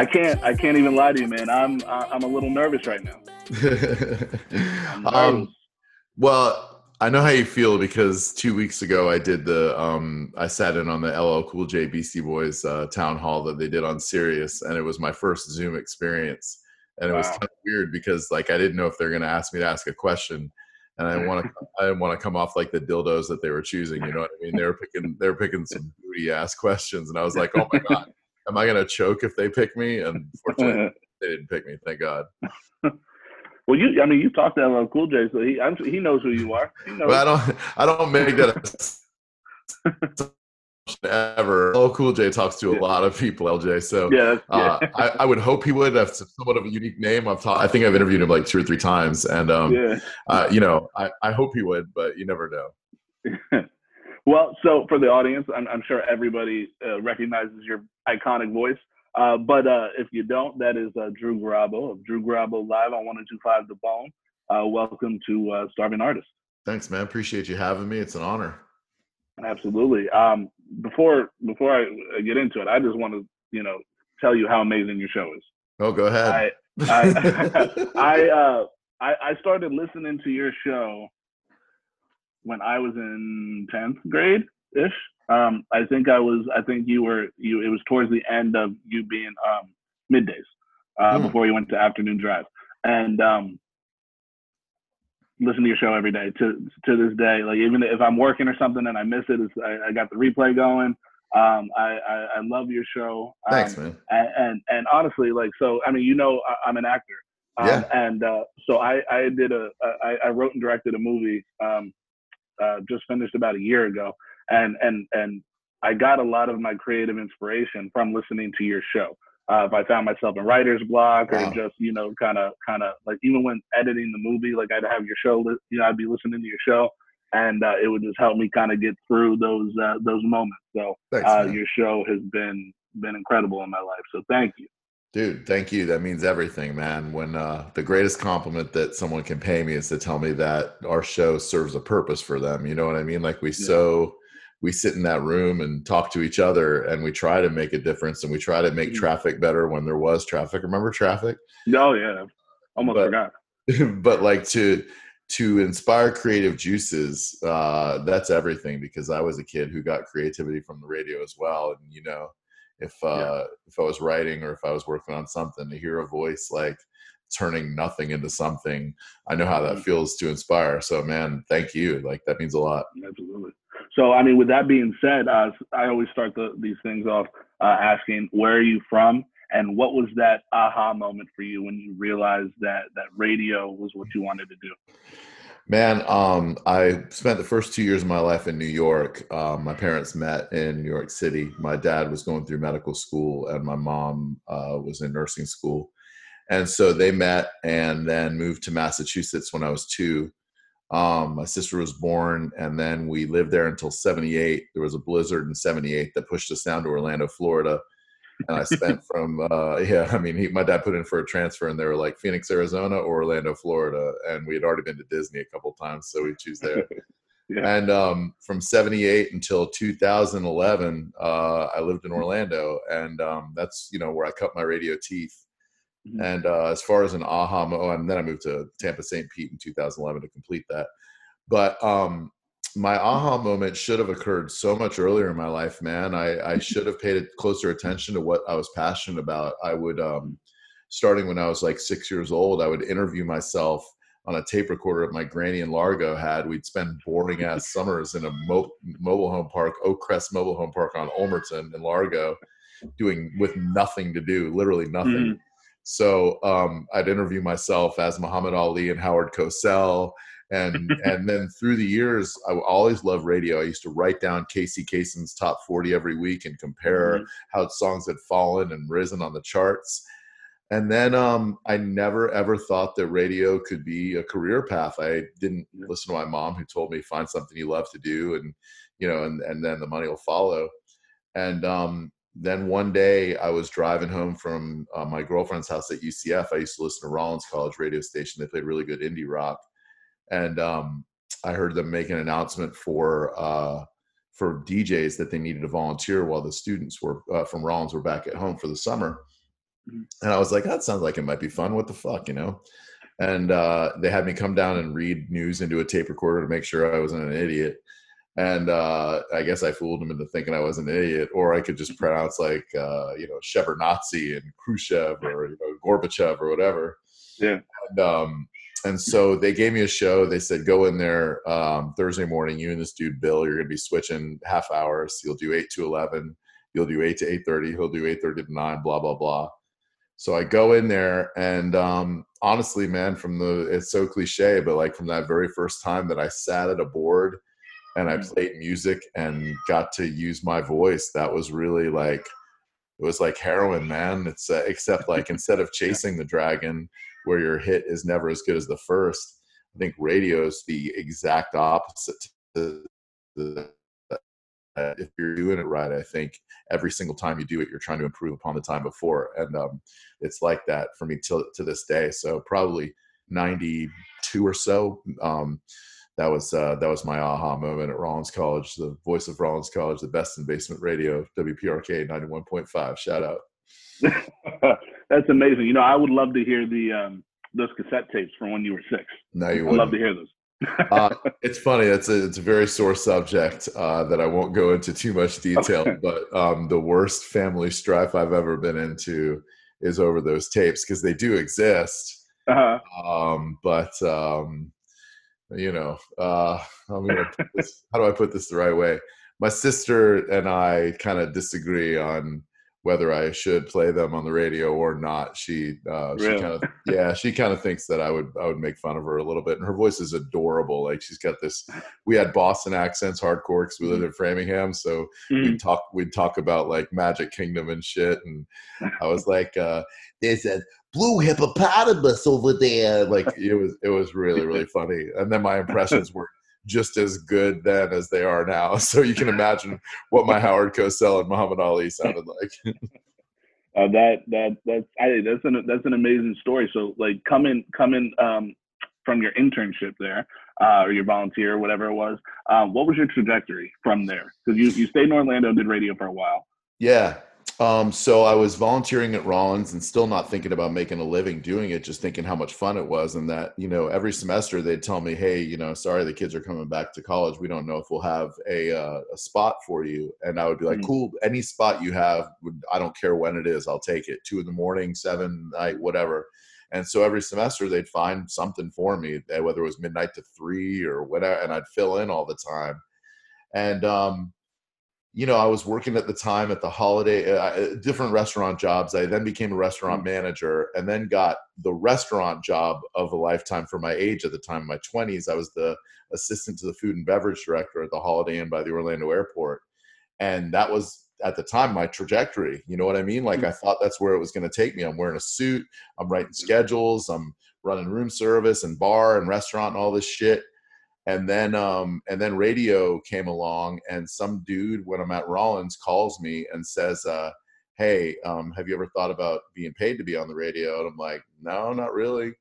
I can't. I can't even lie to you, man. I'm. I'm a little nervous right now. um, well, I know how you feel because two weeks ago I did the. Um, I sat in on the LL Cool J Boys uh, town hall that they did on Sirius, and it was my first Zoom experience, and it wow. was kind of weird because like I didn't know if they're going to ask me to ask a question and I want to I didn't want to come off like the dildos that they were choosing. You know what I mean? They were picking they were picking some booty ass questions, and I was like, oh my god, am I gonna choke if they pick me? And fortunately, they didn't pick me. Thank God. Well, you I mean you talked to LL Cool J, so he I'm, he knows who you are. Well, I don't I don't make that. ever. Oh, Cool J talks to a yeah. lot of people, LJ. So yeah, uh, I, I, would hope he would. That's somewhat of a unique name. I've taught. I think I've interviewed him like two or three times, and um, yeah. uh, you know, I, I hope he would, but you never know. well, so for the audience, I'm, I'm sure everybody uh, recognizes your iconic voice. Uh, but uh, if you don't, that is uh, Drew Garabo of Drew Garabo Live on 102.5 The Bone. welcome to Starving Artist. Thanks, man. Appreciate you having me. It's an honor. Absolutely. Um, before before I get into it, I just want to you know tell you how amazing your show is. Oh, go ahead. I I I, uh, I, I started listening to your show when I was in tenth grade ish. Um, I think I was. I think you were. You. It was towards the end of you being um, middays uh, mm. before you went to afternoon drive, and um, listen to your show every day to to this day. Like even if I'm working or something and I miss it, I, I, got the replay going. Um, I, I, I love your show. Um, Thanks, man. And, and, and honestly, like so, I mean, you know, I, am an actor. Um, yeah. And uh, so I I did a I, I wrote and directed a movie um, uh, just finished about a year ago, and and and I got a lot of my creative inspiration from listening to your show uh, if I found myself in writer's block or wow. just you know kind of kind of like even when editing the movie, like I'd have your show, you know, I'd be listening to your show, and uh, it would just help me kind of get through those uh, those moments. So Thanks, uh, your show has been been incredible in my life. So thank you. Dude, thank you. That means everything, man. When uh, the greatest compliment that someone can pay me is to tell me that our show serves a purpose for them. You know what I mean? Like we yeah. so we sit in that room and talk to each other and we try to make a difference and we try to make mm-hmm. traffic better when there was traffic. Remember traffic? Oh yeah. Almost but, forgot. but like to to inspire creative juices uh that's everything because i was a kid who got creativity from the radio as well. And you know if uh yeah. if i was writing or if i was working on something to hear a voice like turning nothing into something i know how that mm-hmm. feels to inspire. So man thank you. Like that means a lot. Absolutely so, I mean, with that being said, uh, I always start the, these things off uh, asking, where are you from? And what was that aha moment for you when you realized that that radio was what you wanted to do? Man, um, I spent the first two years of my life in New York. Um, my parents met in New York City. My dad was going through medical school, and my mom uh, was in nursing school. And so they met and then moved to Massachusetts when I was two. Um, my sister was born, and then we lived there until 78. There was a blizzard in 78 that pushed us down to Orlando, Florida. And I spent from, uh, yeah, I mean, he, my dad put in for a transfer, and they were like Phoenix, Arizona, or Orlando, Florida. And we had already been to Disney a couple times, so we choose there. yeah. And um, from 78 until 2011, uh, I lived in Orlando, and um, that's, you know, where I cut my radio teeth. Mm-hmm. And uh, as far as an aha moment, and then I moved to Tampa St. Pete in 2011 to complete that. But um, my aha moment should have occurred so much earlier in my life, man. I, I should have paid closer attention to what I was passionate about. I would, um, starting when I was like six years old, I would interview myself on a tape recorder that my granny in Largo had. We'd spend boring ass summers in a mo- mobile home park, Oak Crest Mobile Home Park on Ulmerton in Largo, doing with nothing to do, literally nothing. Mm-hmm so um, I'd interview myself as Muhammad Ali and Howard Cosell. And and then through the years, I always loved radio. I used to write down Casey Kasem's top 40 every week and compare mm-hmm. how songs had fallen and risen on the charts. And then um, I never ever thought that radio could be a career path. I didn't listen to my mom who told me find something you love to do, and you know, and and then the money will follow. And um, then one day I was driving home from uh, my girlfriend's house at UCF. I used to listen to Rollins College radio station. They played really good indie rock, and um, I heard them make an announcement for uh, for DJs that they needed to volunteer while the students were uh, from Rollins were back at home for the summer. Mm-hmm. And I was like, that sounds like it might be fun. What the fuck, you know? And uh, they had me come down and read news into a tape recorder to make sure I wasn't an idiot. And uh, I guess I fooled them into thinking I was an idiot, or I could just pronounce like, uh, you know, Shevardnadze and Khrushchev or you know, Gorbachev or whatever. Yeah. And, um, and so they gave me a show. They said, go in there um, Thursday morning. You and this dude Bill, you're going to be switching half hours. You'll do eight to eleven. You'll do eight to eight thirty. He'll do eight thirty to nine. Blah blah blah. So I go in there, and um, honestly, man, from the it's so cliche, but like from that very first time that I sat at a board and I mm. played music and got to use my voice, that was really like it was like heroin, man. It's uh, except like instead of chasing the dragon, where your hit is never as good as the first. I think radio is the exact opposite. To the, uh, if you're doing it right, I think every single time you do it, you're trying to improve upon the time before, and um, it's like that for me to to this day. So probably 92 or so. Um, that was uh, that was my aha moment at Rollins College, the voice of Rollins College, the best in basement radio, WPRK 91.5. Shout out. That's amazing. You know, I would love to hear the um, those cassette tapes from when you were six. No, you would love to hear those. uh, it's funny. It's a it's a very sore subject uh, that I won't go into too much detail. Okay. But um, the worst family strife I've ever been into is over those tapes because they do exist. Uh-huh. Um, but um, you know, uh, I'm gonna this, how do I put this the right way? My sister and I kind of disagree on whether I should play them on the radio or not. She uh, really? she kind of yeah she kind of thinks that I would I would make fun of her a little bit, and her voice is adorable. Like she's got this. We had Boston accents hardcore because we lived mm-hmm. in Framingham, so mm-hmm. we'd talk we'd talk about like Magic Kingdom and shit, and I was like, uh, there's a blue hippopotamus over there. Like it was it was really really funny, and then my impressions were just as good then as they are now. So you can imagine what my Howard Cosell and Muhammad Ali sounded like. uh, that that that's I, that's an that's an amazing story. So like coming coming um, from your internship there uh, or your volunteer, or whatever it was, um, what was your trajectory from there? Because you you stayed in Orlando, did radio for a while. Yeah, um, so I was volunteering at Rollins and still not thinking about making a living doing it, just thinking how much fun it was. And that, you know, every semester they'd tell me, Hey, you know, sorry, the kids are coming back to college. We don't know if we'll have a, uh, a spot for you. And I would be like, mm-hmm. cool, any spot you have, I don't care when it is. I'll take it two in the morning, seven night, whatever. And so every semester they'd find something for me, eh, whether it was midnight to three or whatever. And I'd fill in all the time. And, um, you know, I was working at the time at the holiday, uh, uh different restaurant jobs. I then became a restaurant mm. manager and then got the restaurant job of a lifetime for my age at the time, my 20s. I was the assistant to the food and beverage director at the Holiday Inn by the Orlando airport. And that was at the time my trajectory. You know what I mean? Like, mm. I thought that's where it was going to take me. I'm wearing a suit, I'm writing schedules, I'm running room service and bar and restaurant and all this shit and then um and then radio came along and some dude when i'm at rollins calls me and says uh hey um have you ever thought about being paid to be on the radio and i'm like no not really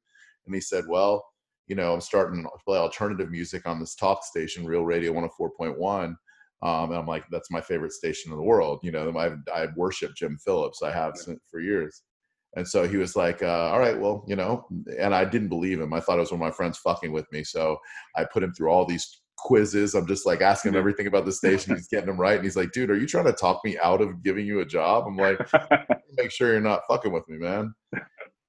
and he said well you know i'm starting to play alternative music on this talk station real radio 104.1 um, and I'm like, that's my favorite station in the world. You know, I I worship Jim Phillips. I have for years. And so he was like, uh, all right, well, you know, and I didn't believe him. I thought it was one of my friends fucking with me. So I put him through all these quizzes. I'm just like asking him everything about the station. He's getting them right. And he's like, dude, are you trying to talk me out of giving you a job? I'm like, make sure you're not fucking with me, man.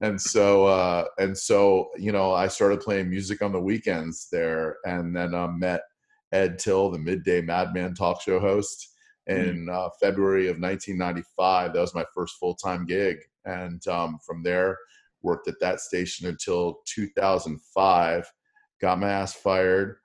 And so, uh, and so, you know, I started playing music on the weekends there and then uh, met Ed Tyll, the midday madman talk show host mm-hmm. in uh, February of 1995. That was my first full-time gig and um, from there worked at that station until 2005 got my ass fired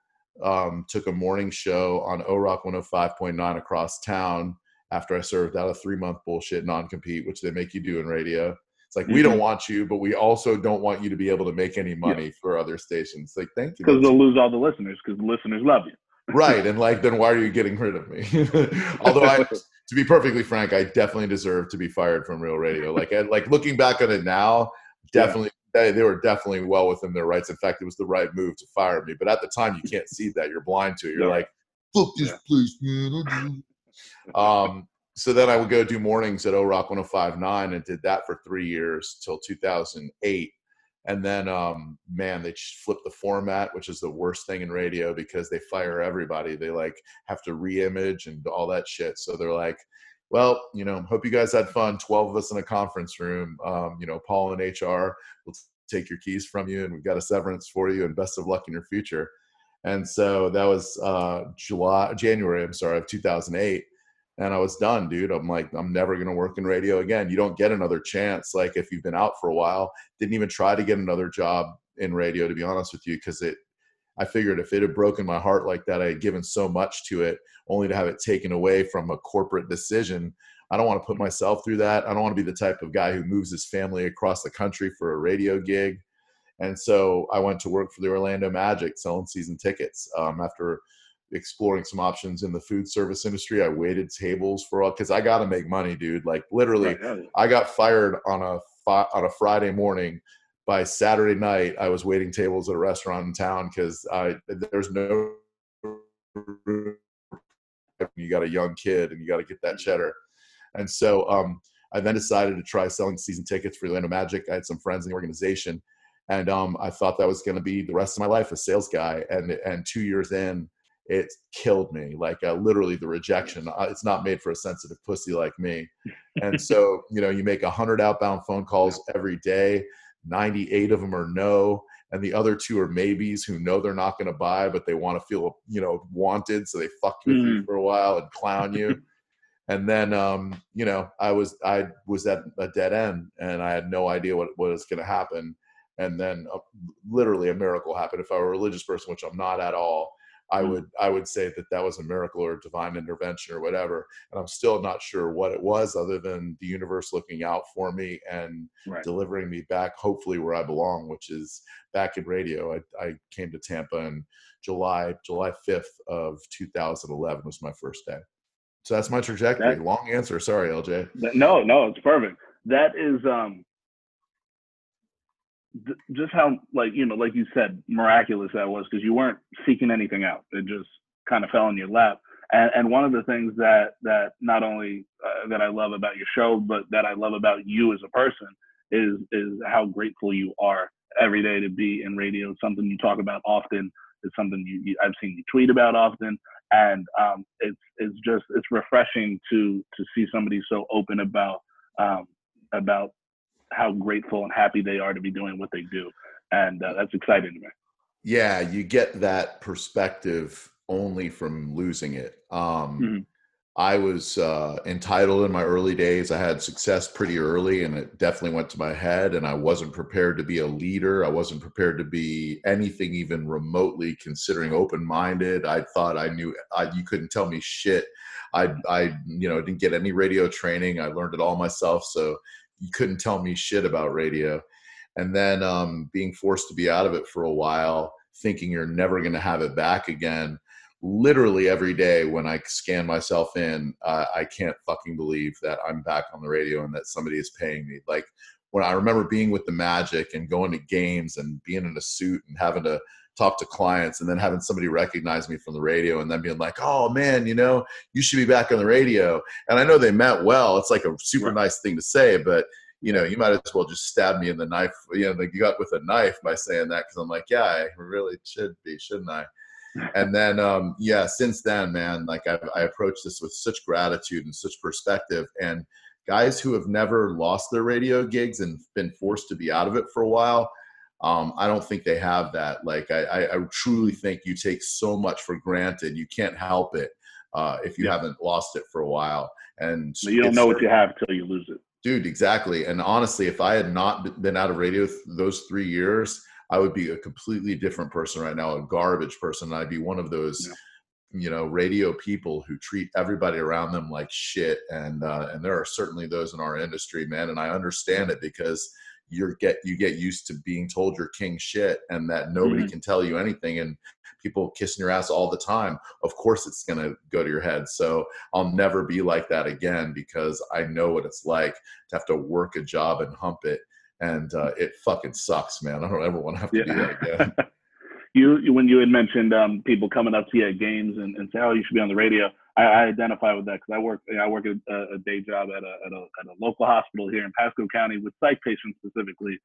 um, took a morning show on O-Rock 105.9 across town after I served out a three month bullshit non compete, which they make you do in radio. It's like, mm-hmm. we don't mm-hmm. want you, but we also don't want you to be able to make any money yeah. for other stations. Like, thank you. Because they'll lose all the listeners because the listeners love you. right. And like, then why are you getting rid of me? Although I, to be perfectly frank, I definitely deserve to be fired from Real Radio. Like, like looking back on it now, definitely yeah. they, they were definitely well within their rights. In fact, it was the right move to fire me. But at the time, you can't see that. You're blind to it. You're yeah. like, fuck this yeah. place, man. um, so then I would go do mornings at O Rock 1059 and did that for three years till 2008. And then, um, man, they flip the format, which is the worst thing in radio because they fire everybody. They like have to re-image and all that shit. So they're like, well, you know, hope you guys had fun. 12 of us in a conference room. Um, you know, Paul and HR will take your keys from you and we've got a severance for you and best of luck in your future. And so that was uh, July, January, I'm sorry, of 2008 and I was done, dude. I'm like, I'm never gonna work in radio again. You don't get another chance. Like if you've been out for a while, didn't even try to get another job in radio, to be honest with you, because it. I figured if it had broken my heart like that, I had given so much to it, only to have it taken away from a corporate decision. I don't want to put myself through that. I don't want to be the type of guy who moves his family across the country for a radio gig. And so I went to work for the Orlando Magic selling season tickets um, after exploring some options in the food service industry. I waited tables for all because I got to make money, dude. Like literally, right, I got fired on a on a Friday morning. By Saturday night, I was waiting tables at a restaurant in town because I there's no you got a young kid and you got to get that cheddar. And so um, I then decided to try selling season tickets for Orlando Magic. I had some friends in the organization, and um, I thought that was going to be the rest of my life a sales guy. And and two years in, it killed me like uh, literally the rejection uh, it's not made for a sensitive pussy like me. And so you know you make 100 outbound phone calls every day 98 of them are no and the other two are maybes who know they're not going to buy but they want to feel you know wanted so they fuck with mm. you for a while and clown you. And then um, you know i was i was at a dead end and i had no idea what, what was going to happen. And then uh, literally a miracle happened. If i were a religious person which i'm not at all I would I would say that that was a miracle or divine intervention or whatever. And I'm still not sure what it was, other than the universe looking out for me and right. delivering me back, hopefully where I belong, which is back in radio. I, I came to Tampa in July July 5th of 2011 was my first day. So that's my trajectory. That, Long answer. Sorry, LJ. No, no, it's perfect. That is um just how like you know like you said miraculous that was because you weren't seeking anything out. It just kind of fell in your lap. And, and one of the things that that not only uh, that i love about your show but that i love about you as a person is is how grateful you are every day to be in radio. It's something you talk about often. It's something you, you i've seen you tweet about often. And um, it's it's just it's refreshing to to see somebody so open about um, about how grateful and happy they are to be doing what they do, and uh, that's exciting to me. Yeah, you get that perspective only from losing it. Um, mm-hmm. I was uh, entitled in my early days. I had success pretty early, and it definitely went to my head. And I wasn't prepared to be a leader. I wasn't prepared to be anything even remotely considering open-minded. I thought I knew. I, you couldn't tell me shit. I, I, you know, didn't get any radio training. I learned it all myself. So you couldn't tell me shit about radio. And then um, being forced to be out of it for a while, thinking you're never going to have it back again. Literally every day when I scan myself in, uh, I can't fucking believe that I'm back on the radio and that somebody is paying me. Like when I remember being with the Magic and going to games and being in a suit and having to talk to clients and then having somebody recognize me from the radio and then being like, oh man, you know, you should be back on the radio. And I know they meant well. It's like a super nice thing to say, but you know, you might as well just stab me in the knife, you know, the gut with a knife by saying that because I'm like, yeah, I really should be, shouldn't I? And then, um, yeah, since then, man, like I, I approach this with such gratitude and such perspective. And guys who have never lost their radio gigs and been forced to be out of it for a while, um, I don't think they have that. Like I, I, truly think you take so much for granted. You can't help it uh, if you yeah. haven't lost it for a while. And you don't know what you have till you lose it, dude. Exactly. And honestly, if I had not been out of radio those three years, I would be a completely different person right now, a garbage person. I'd be one of those. Yeah. You know, radio people who treat everybody around them like shit, and uh, and there are certainly those in our industry, man. And I understand it because you get you get used to being told you're king shit and that nobody mm-hmm. can tell you anything and people kissing your ass all the time of course it's going to go to your head so i'll never be like that again because i know what it's like to have to work a job and hump it and uh, it fucking sucks man i don't ever want to have to yeah. do that again you when you had mentioned um, people coming up to you at games and, and say, "Oh, you should be on the radio." I, I identify with that because I work I work a, a, day job at a, at a at a local hospital here in Pasco County with psych patients specifically.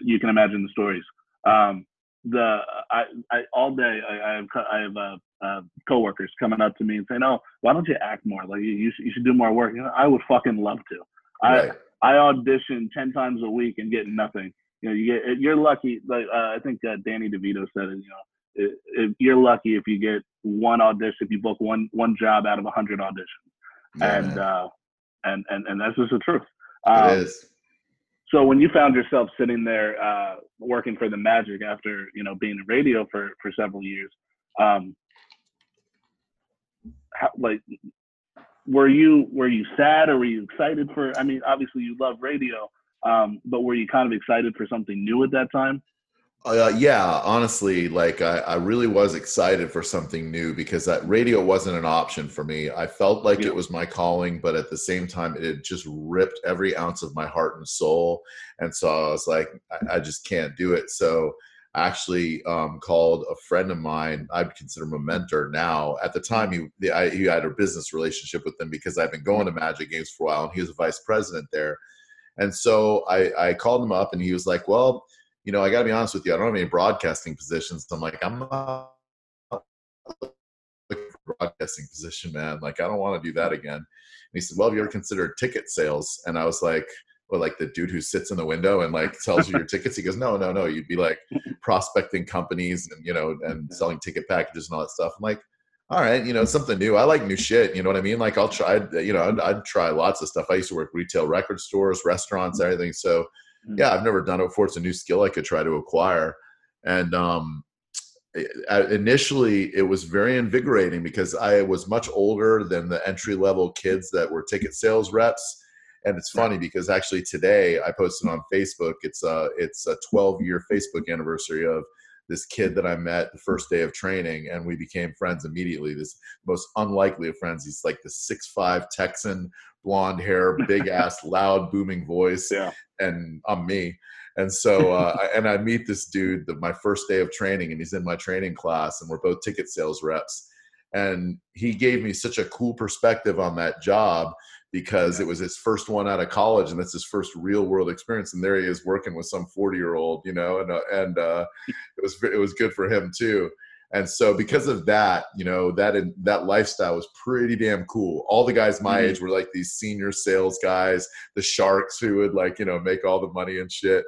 You can imagine the stories. Um, the I, I all day I, I have I have uh, uh, coworkers coming up to me and saying, "Oh, why don't you act more? Like you, you, should, you should do more work." You know, I would fucking love to. Right. I I audition ten times a week and get nothing. You know, you get you're lucky. Like uh, I think uh, Danny DeVito said it. You know, it, you're lucky if you get one audition, if you book one one job out of a hundred auditions, yeah, and uh, and and and that's just the truth. Um, it is. So when you found yourself sitting there uh, working for the Magic after you know being in radio for for several years, um, how, like were you were you sad or were you excited for? I mean, obviously you love radio, um, but were you kind of excited for something new at that time? Uh, yeah, honestly, like I, I, really was excited for something new because that radio wasn't an option for me. I felt like yeah. it was my calling, but at the same time, it just ripped every ounce of my heart and soul. And so I was like, I, I just can't do it. So I actually um, called a friend of mine. I'd consider him a mentor now. At the time, he I, he had a business relationship with them because I've been going to Magic Games for a while, and he was a vice president there. And so I, I called him up, and he was like, "Well." You know, I got to be honest with you, I don't have any broadcasting positions. I'm like, I'm not looking for broadcasting position, man. Like, I don't want to do that hmm. again. And he said, Well, have you ever considered ticket sales? And I was like, well, like the dude who sits in the window and like tells you your tickets. He goes, no, no, no. You'd be like prospecting companies and you know and selling ticket packages and all that stuff. I'm like, all right, you know, something new. I like new shit. You know what I mean? Like I'll try. You know, I'd, I'd try lots of stuff. I used to work retail record stores, restaurants, hmm. everything. So. Yeah, I've never done it before. It's a new skill I could try to acquire. And um, initially, it was very invigorating because I was much older than the entry level kids that were ticket sales reps. And it's funny because actually today I posted on Facebook. It's a it's a 12 year Facebook anniversary of this kid that I met the first day of training, and we became friends immediately. This most unlikely of friends. He's like the six five Texan, blonde hair, big ass, loud, booming voice. Yeah. And I'm me. And so, uh, and I meet this dude the, my first day of training, and he's in my training class, and we're both ticket sales reps. And he gave me such a cool perspective on that job because it was his first one out of college and that's his first real world experience and there he is working with some 40 year old you know and uh, and uh, it was it was good for him too and so because of that you know that that lifestyle was pretty damn cool all the guys my mm-hmm. age were like these senior sales guys the sharks who would like you know make all the money and shit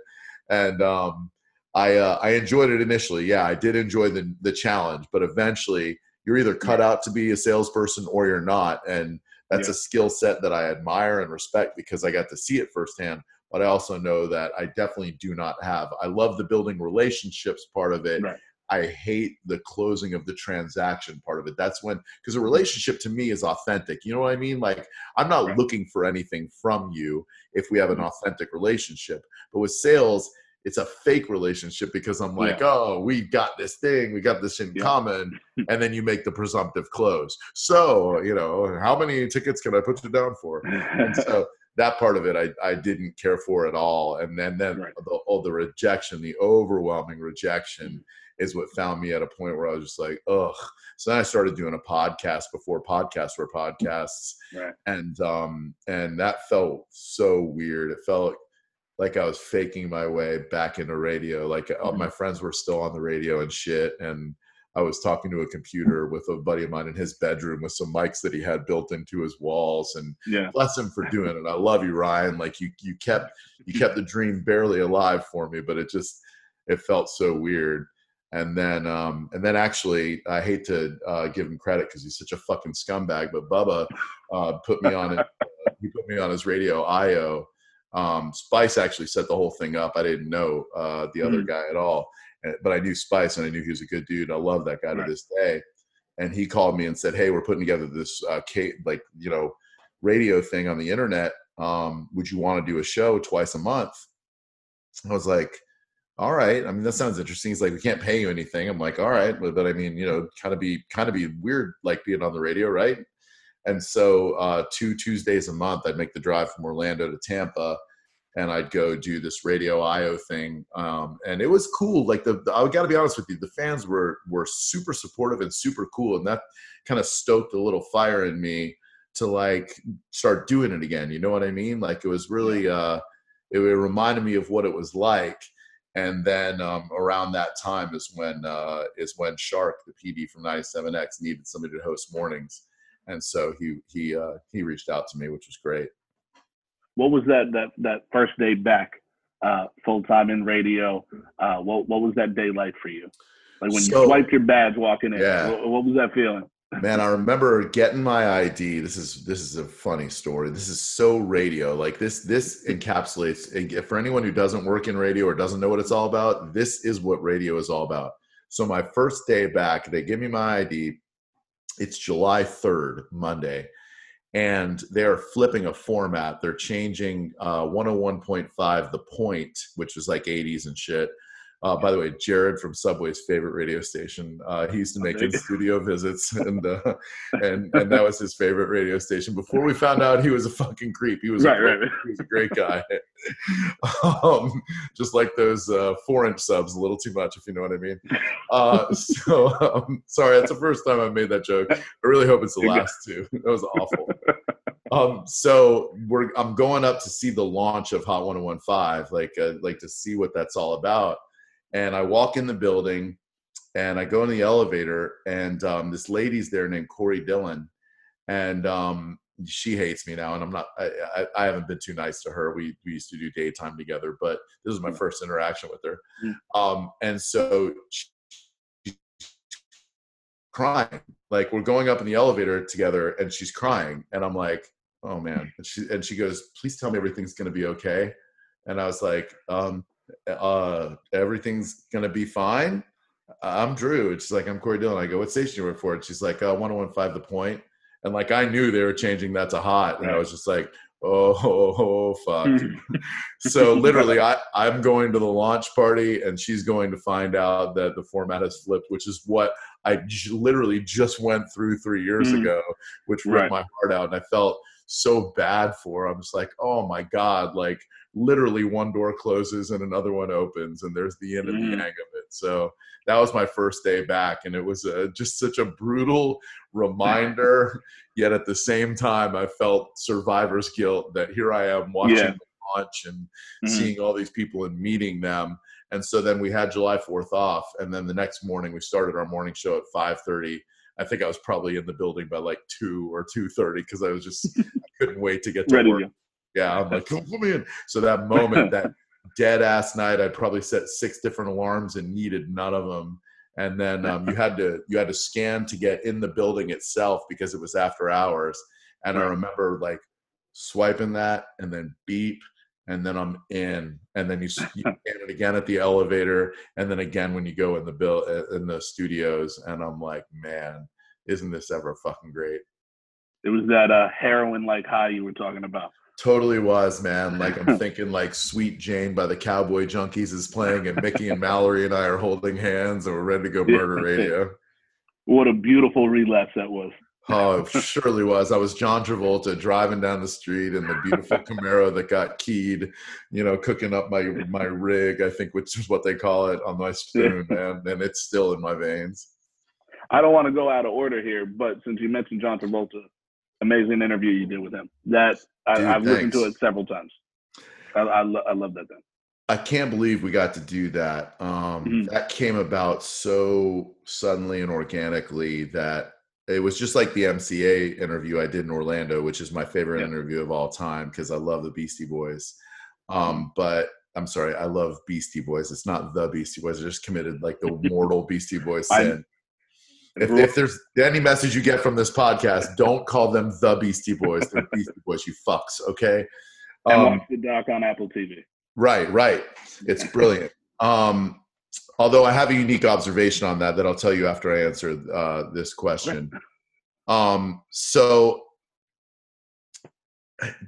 and um i uh, i enjoyed it initially yeah i did enjoy the the challenge but eventually you're either cut out to be a salesperson or you're not and that's yeah. a skill set that I admire and respect because I got to see it firsthand. But I also know that I definitely do not have. I love the building relationships part of it. Right. I hate the closing of the transaction part of it. That's when, because a relationship to me is authentic. You know what I mean? Like, I'm not right. looking for anything from you if we have an mm-hmm. authentic relationship. But with sales, it's a fake relationship because I'm like, yeah. oh, we got this thing, we got this in yeah. common, and then you make the presumptive close. So, you know, how many tickets can I put you down for? And so that part of it I, I didn't care for at all. And then then right. the, all the rejection, the overwhelming rejection mm-hmm. Is what found me at a point where I was just like, ugh. So then I started doing a podcast before podcasts were podcasts. Right. And um and that felt so weird. It felt like I was faking my way back into radio. Like mm-hmm. my friends were still on the radio and shit. And I was talking to a computer with a buddy of mine in his bedroom with some mics that he had built into his walls. And yeah. bless him for doing it. I love you, Ryan. Like you, you kept, you kept the dream barely alive for me, but it just, it felt so weird. And then, um, and then actually, I hate to uh, give him credit because he's such a fucking scumbag, but Bubba uh, put me on it. he put me on his radio IO um, Spice actually set the whole thing up. I didn't know uh, the other mm. guy at all, but I knew Spice and I knew he was a good dude. I love that guy right. to this day. And he called me and said, "Hey, we're putting together this uh, like you know radio thing on the internet. Um, would you want to do a show twice a month?" I was like, "All right. I mean, that sounds interesting." He's like, "We can't pay you anything." I'm like, "All right, but, but I mean, you know, kind of be kind of be weird like being on the radio, right?" And so uh, two Tuesdays a month, I'd make the drive from Orlando to Tampa, and I'd go do this radio IO thing, um, and it was cool. Like the, the I got to be honest with you, the fans were were super supportive and super cool, and that kind of stoked a little fire in me to like start doing it again. You know what I mean? Like it was really, uh, it, it reminded me of what it was like. And then um, around that time is when uh, is when Shark, the PD from 97X, needed somebody to host mornings, and so he he uh, he reached out to me, which was great what was that that that first day back uh, full time in radio? Uh, what what was that day like for you? Like when so, you swiped your badge walking in, yeah. what, what was that feeling? Man, I remember getting my ID. This is this is a funny story. This is so radio. Like this this encapsulates for anyone who doesn't work in radio or doesn't know what it's all about. This is what radio is all about. So my first day back, they give me my ID. It's July 3rd, Monday and they're flipping a format. They're changing uh, 101.5, the point, which was like 80s and shit, uh, by the way, Jared from Subway's favorite radio station. Uh, he used to make in studio visits, and uh, and and that was his favorite radio station. Before we found out he was a fucking creep, he was right, a great, right. he was a great guy. um, just like those uh, four-inch subs, a little too much, if you know what I mean. Uh, so um, sorry, that's the first time I made that joke. I really hope it's the last two. That was awful. Um, so we're I'm going up to see the launch of Hot 1015, like uh, like to see what that's all about and I walk in the building and I go in the elevator and um, this lady's there named Corey Dillon and um, she hates me now and I'm not I, I, I, haven't been too nice to her. We, we used to do daytime together but this was my mm. first interaction with her. Mm. um, and so she's crying. Like we're going up in the elevator together and she's crying and I'm like oh man. And she and she goes please tell me everything's gonna be okay. And I was like um uh, everything's gonna be fine. I'm Drew. It's like I'm Corey Dillon. I go, what station you work for? And she's like, uh, 1015 The Point. And like I knew they were changing that to hot, and I was just like, oh, fuck. so literally, I I'm going to the launch party, and she's going to find out that the format has flipped, which is what I j- literally just went through three years mm. ago, which ripped right. my heart out, and I felt so bad for. I'm just like, oh my god, like literally one door closes and another one opens, and there's the end mm. and the hang of it. So that was my first day back, and it was a, just such a brutal reminder. yet at the same time, I felt survivor's guilt that here I am watching yeah. the launch and mm. seeing all these people and meeting them. And so then we had July 4th off, and then the next morning we started our morning show at 5:30 I think I was probably in the building by like two or two thirty because I was just I couldn't wait to get to Ready work. To. Yeah, I'm like, come put me in. So that moment, that dead ass night, I probably set six different alarms and needed none of them. And then um, you had to you had to scan to get in the building itself because it was after hours. And I remember like swiping that and then beep and then I'm in, and then you, you scan it again at the elevator, and then again when you go in the bill uh, in the studios, and I'm like, man, isn't this ever fucking great? It was that uh, heroin like high you were talking about. Totally was, man. Like I'm thinking like Sweet Jane by the Cowboy Junkies is playing, and Mickey and Mallory and I are holding hands, and we're ready to go murder radio. What a beautiful relapse that was. Oh, it surely was. I was John Travolta driving down the street in the beautiful Camaro that got keyed, you know, cooking up my my rig, I think, which is what they call it, on my spoon, man. And it's still in my veins. I don't want to go out of order here, but since you mentioned John Travolta, amazing interview you did with him. That I, have listened to it several times. I, I, lo- I love that thing. I can't believe we got to do that. Um, mm-hmm. That came about so suddenly and organically that it was just like the MCA interview I did in Orlando, which is my favorite yeah. interview of all time because I love the Beastie Boys. Um, but I'm sorry, I love Beastie Boys. It's not the Beastie Boys. I just committed like the mortal Beastie Boys sin. If, if, there's any message you get from this podcast, don't call them the Beastie Boys. They're Beastie Boys, you fucks. Okay. Um, and watch the doc on Apple TV. Right, right. It's brilliant. Um, Although I have a unique observation on that that I'll tell you after I answer uh, this question. Um, so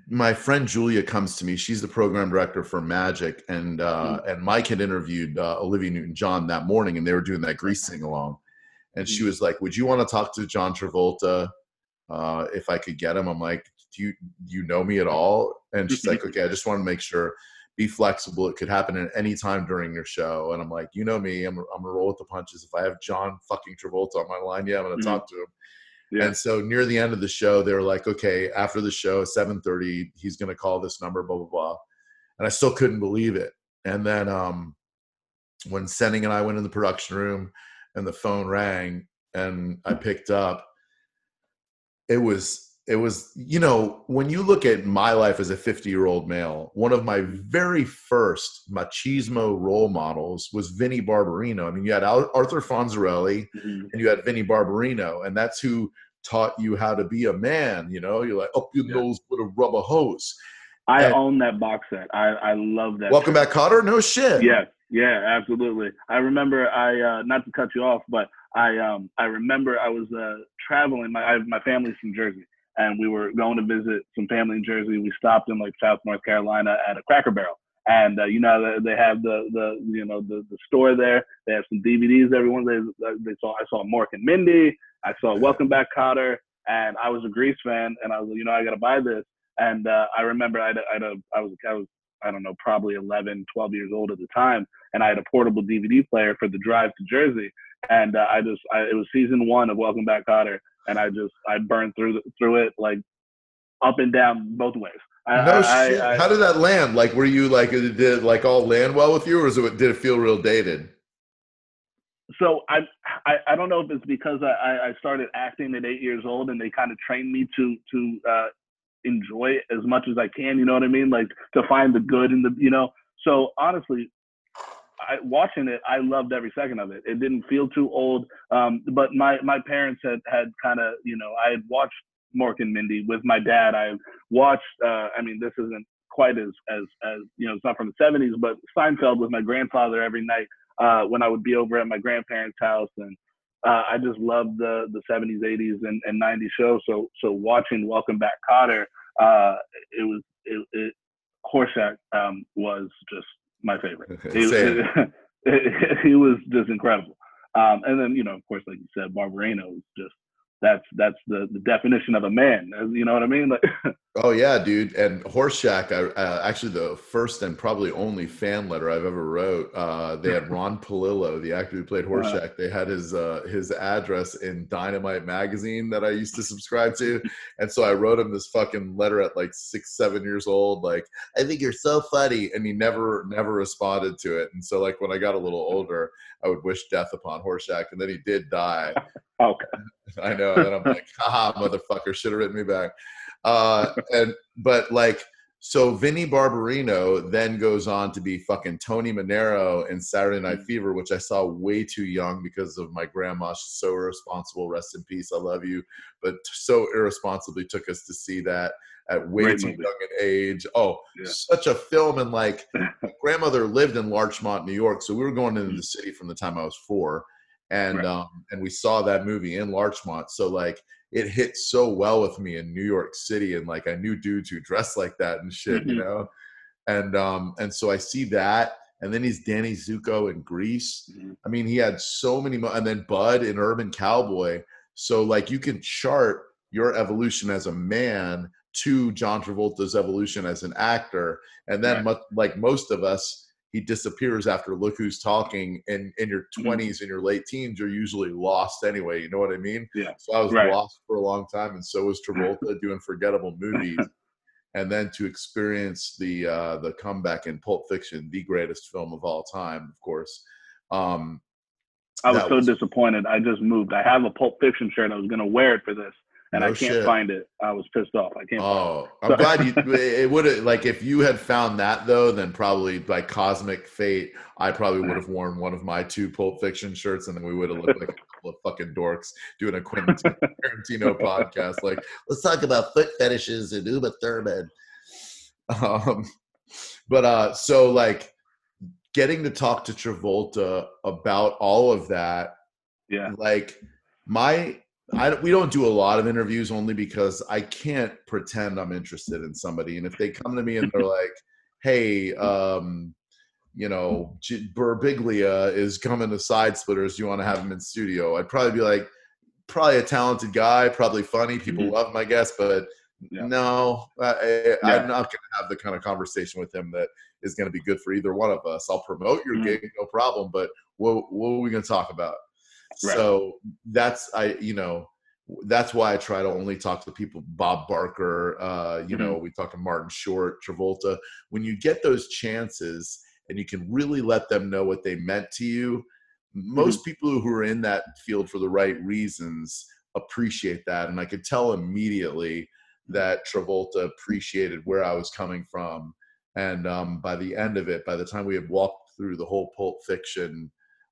my friend Julia comes to me. She's the program director for Magic, and uh, mm-hmm. and Mike had interviewed uh, Olivia Newton-John that morning, and they were doing that Grease sing along. And mm-hmm. she was like, "Would you want to talk to John Travolta uh, if I could get him?" I'm like, do you do you know me at all and she's like okay i just want to make sure be flexible it could happen at any time during your show and i'm like you know me i'm, I'm gonna roll with the punches if i have john fucking travolta on my line yeah i'm gonna mm-hmm. talk to him yeah. And so near the end of the show, they were like, okay, after the show, 7.30, he's going to call this number, blah, blah, blah. And I still couldn't believe it. And then um, when Senning and I went in the production room and the phone rang and I picked up, it was it was you know when you look at my life as a 50 year old male one of my very first machismo role models was vinnie barbarino. I mean you had arthur fonzarelli mm-hmm. and you had vinnie barbarino and that's who taught you how to be a man you know? You're like up your yeah. nose with a rubber hose. I and, own that box set. I i love that welcome back Kotter. No shit. Yeah yeah absolutely i remember i uh not to cut you off but i um i remember i was uh traveling my I, my family's from jersey and we were going to visit some family in Jersey. We stopped in like South North Carolina at a Cracker Barrel, and uh, you know they have the the you know the the store there. They have some DVDs. Everyone they they saw. I saw Mork and Mindy. I saw Welcome Back Kotter, and I was a Grease fan, and I was you know I got to buy this. And uh, I remember I I, I was I was I don't know probably 11, 12 years old at the time, and I had a portable DVD player for the drive to Jersey. And uh, I just I, it was season one of Welcome Back Kotter, and I just I burned through through it like up and down both ways. I, no I, shit. I, How did that land? Like, were you like did it like all land well with you, or it, did it feel real dated? So I, I, I don't know if it's because I, I started acting at eight years old, and they kind of trained me to to uh, enjoy it as much as I can. You know what I mean? Like to find the good in the you know. So honestly, I, watching it, I loved every second of it. It didn't feel too old. Um, but my my parents had had kind of you know I had watched Mork and Mindy with my dad. I watched. Uh, I mean, this isn't quite as as as you know, it's not from the '70s, but Seinfeld with my grandfather every night uh, when I would be over at my grandparents' house, and uh, I just love the the '70s, '80s, and, and '90s shows. So so watching Welcome Back, Kotter, uh, it was it, it Horshack um, was just my favorite. He, he was just incredible. Um, and then, you know, of course, like you said, Barbarino was just that's that's the, the definition of a man. You know what I mean? Like, oh yeah, dude. And Horshack, I, uh, actually the first and probably only fan letter I've ever wrote. Uh, they had Ron Palillo, the actor who played Horshack. They had his uh, his address in Dynamite magazine that I used to subscribe to, and so I wrote him this fucking letter at like six, seven years old. Like, I think you're so funny, and he never never responded to it. And so like when I got a little older, I would wish death upon Horshack, and then he did die. Okay. I know. And I'm like, haha, motherfucker, should have written me back. Uh, and but like, so Vinnie Barbarino then goes on to be fucking Tony Manero in Saturday Night mm. Fever, which I saw way too young because of my grandma. She's so irresponsible. Rest in peace. I love you. But so irresponsibly took us to see that at way Great too movie. young an age. Oh, yeah. such a film. And like, my grandmother lived in Larchmont, New York. So we were going into mm. the city from the time I was four and right. um, and we saw that movie in Larchmont. So like it hit so well with me in New York City, and like I knew dudes who dressed like that and shit, mm-hmm. you know. And um and so I see that, and then he's Danny Zuko in Grease. Mm-hmm. I mean, he had so many, mo- and then Bud in Urban Cowboy. So like you can chart your evolution as a man to John Travolta's evolution as an actor, and then right. much, like most of us he disappears after look who's talking and in your 20s mm-hmm. and your late teens you're usually lost anyway you know what i mean? Yeah. So i was right. lost for a long time and so was travolta doing forgettable movies. And then to experience the uh the comeback in pulp fiction the greatest film of all time of course um i was so was, disappointed. I just moved. I have a pulp fiction shirt. I was going to wear it for this and no I can't shit. find it. I was pissed off. I can't. Oh, I'm glad you. It would have like if you had found that though, then probably by cosmic fate, I probably would have worn one of my two Pulp Fiction shirts, and then we would have looked like a couple of fucking dorks doing a Quentin Tarantino podcast. Like, let's talk about foot fetishes and Uma Thurman. Um, but uh, so like getting to talk to Travolta about all of that. Yeah. Like my I, we don't do a lot of interviews only because I can't pretend I'm interested in somebody. And if they come to me and they're like, "Hey, um, you know, Birbiglia is coming to Side Splitters. Do you want to have him in studio?" I'd probably be like, "Probably a talented guy, probably funny. People mm-hmm. love my guest, but Yeah. No, I, am not going to have the kind of conversation with him that is going to be good for either one of us. I'll promote your mm-hmm. gig, no problem, but what what are we going to talk about? Right. So that's I you know that's why I try to only talk to people. Bob Barker, uh, you mm-hmm. know, we talk to Martin Short, Travolta. When you get those chances and you can really let them know what they meant to you, most mm-hmm. people who are in that field for the right reasons appreciate that. And I could tell immediately that Travolta appreciated where I was coming from. And um, by the end of it, by the time we had walked through the whole Pulp Fiction,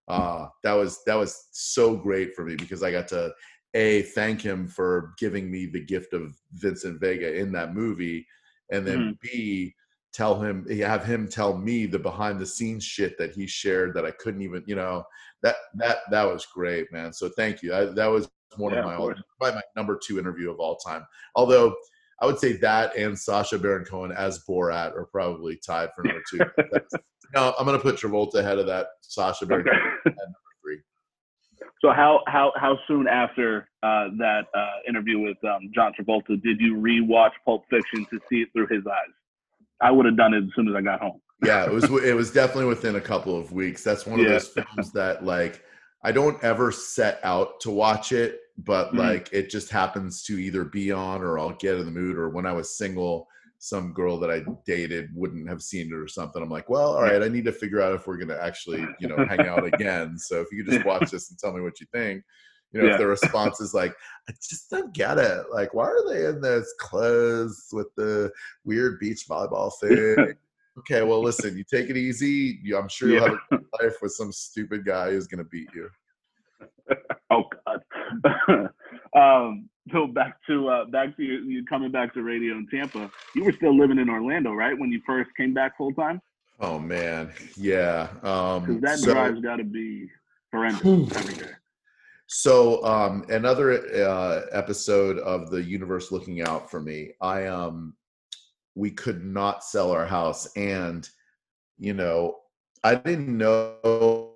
uh, that was that was so great for me because I got to a thank him for giving me the gift of Vincent Vega in that movie, and then mm. b tell him have him tell me the behind the scenes shit that he shared that I couldn't even you know that that that was great man. So thank you. I, that was one yeah, of my probably my number two interview of all time. Although I would say that and Sacha Baron Cohen as Borat are probably tied for number two no I'm gonna put Travolta ahead of that Sacha Baron okay. Cohen so how how how soon after uh, that uh, interview with um, John Travolta did you rewatch Pulp Fiction to see it through his eyes? I would have done it as soon as I got home. yeah, it was it was definitely within a couple of weeks. That's one of yeah. those films that like I don't ever set out to watch it, but mm-hmm. like it just happens to either be on or I'll get in the mood. Or when I was single, some girl that I dated wouldn't have seen it or something. I'm like, well, all right, I need to figure out if we're gonna actually, you know, hang out again. So if you could just watch this and tell me what you think. You know, yeah. if the response is like, I just don't get it. Like, why are they in those clothes with the weird beach volleyball thing? Okay, well, listen, you take it easy. I'm sure you'll yeah. have a life with some stupid guy who's gonna beat you. oh God. um, so back to uh, back to you, you coming back to radio in Tampa. You were still living in Orlando, right, when you first came back full time? Oh man, yeah. Um, that so, drive's got to be horrendous every day. So um, another uh, episode of the universe looking out for me. I um, we could not sell our house, and you know, I didn't know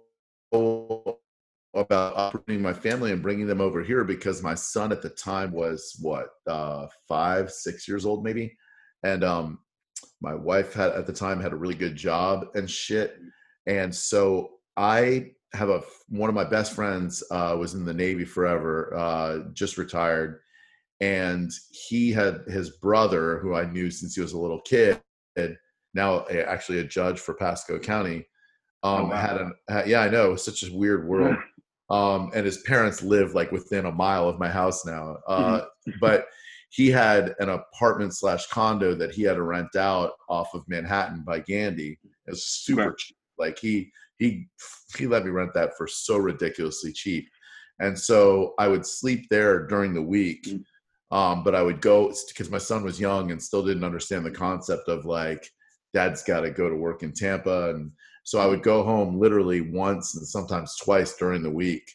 about uprooting my family and bringing them over here because my son at the time was what uh, five, six years old maybe, and um, my wife had at the time had a really good job and shit, and so I have a one of my best friends uh, was in the Navy forever, uh, just retired, and he had his brother who I knew since he was a little kid, now actually a judge for Pasco County. Oh, um, oh, wow. had an had, yeah, I know it was such a weird world. um, and his parents live like within a mile of my house now. Uh, mm-hmm. but he had an apartment slash condo that he had to rent out off of Manhattan by Gandy. It was super right. cheap. Like he he he let me rent that for so ridiculously cheap, and so I would sleep there during the week. Mm-hmm. Um, but I would go because my son was young and still didn't understand the concept of like dad's got to go to work in Tampa and so I would go home literally once and sometimes twice during the week.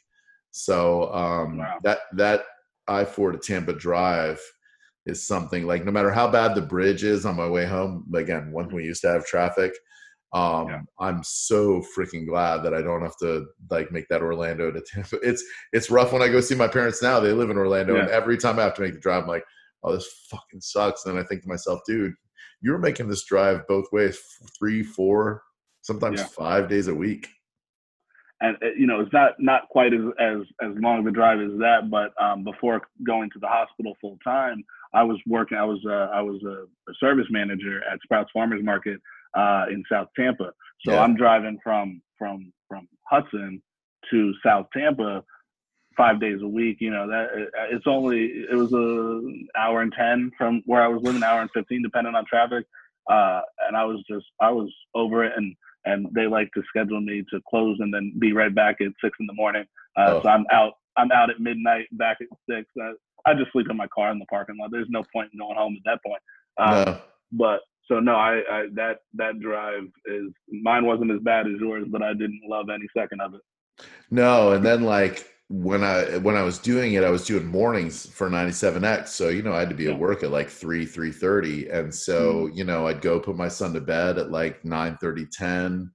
So um, wow. that that I four to Tampa drive is something like no matter how bad the bridge is on my way home. Again, when we used to have traffic, um, yeah. I'm so freaking glad that I don't have to like make that Orlando to Tampa. It's it's rough when I go see my parents now. They live in Orlando, yeah. and every time I have to make the drive, I'm like, oh, this fucking sucks. And then I think to myself, dude, you were making this drive both ways, three, four, sometimes yeah. five days a week. And uh, you know, it's not not quite as as as long of a drive as that. But um, before going to the hospital full time, I was working. I was uh, I was a, a, service manager at Sprouts Farmers Market uh, in South Tampa. So yeah. I'm driving from from from Hudson to South Tampa five days a week. You know that uh, it's only it was a hour and ten from where I was living, an hour and fifteen, depending on traffic. Uh, and I was just I was over it, and and they like to schedule me to close and then be right back at six in the morning. Uh, oh. So I'm out. I'm out at midnight, back at six. Uh, I just sleep in my car in the parking lot. There's no point in going home at that point. Um, no. But so no, I, I that that drive is mine wasn't as bad as yours, but I didn't love any second of it. No, and then like when I when I was doing it, I was doing mornings for 97X. So, you know, I had to be at work at like 3, 3.30. And so, mm-hmm. you know, I'd go put my son to bed at like 9 30, 10,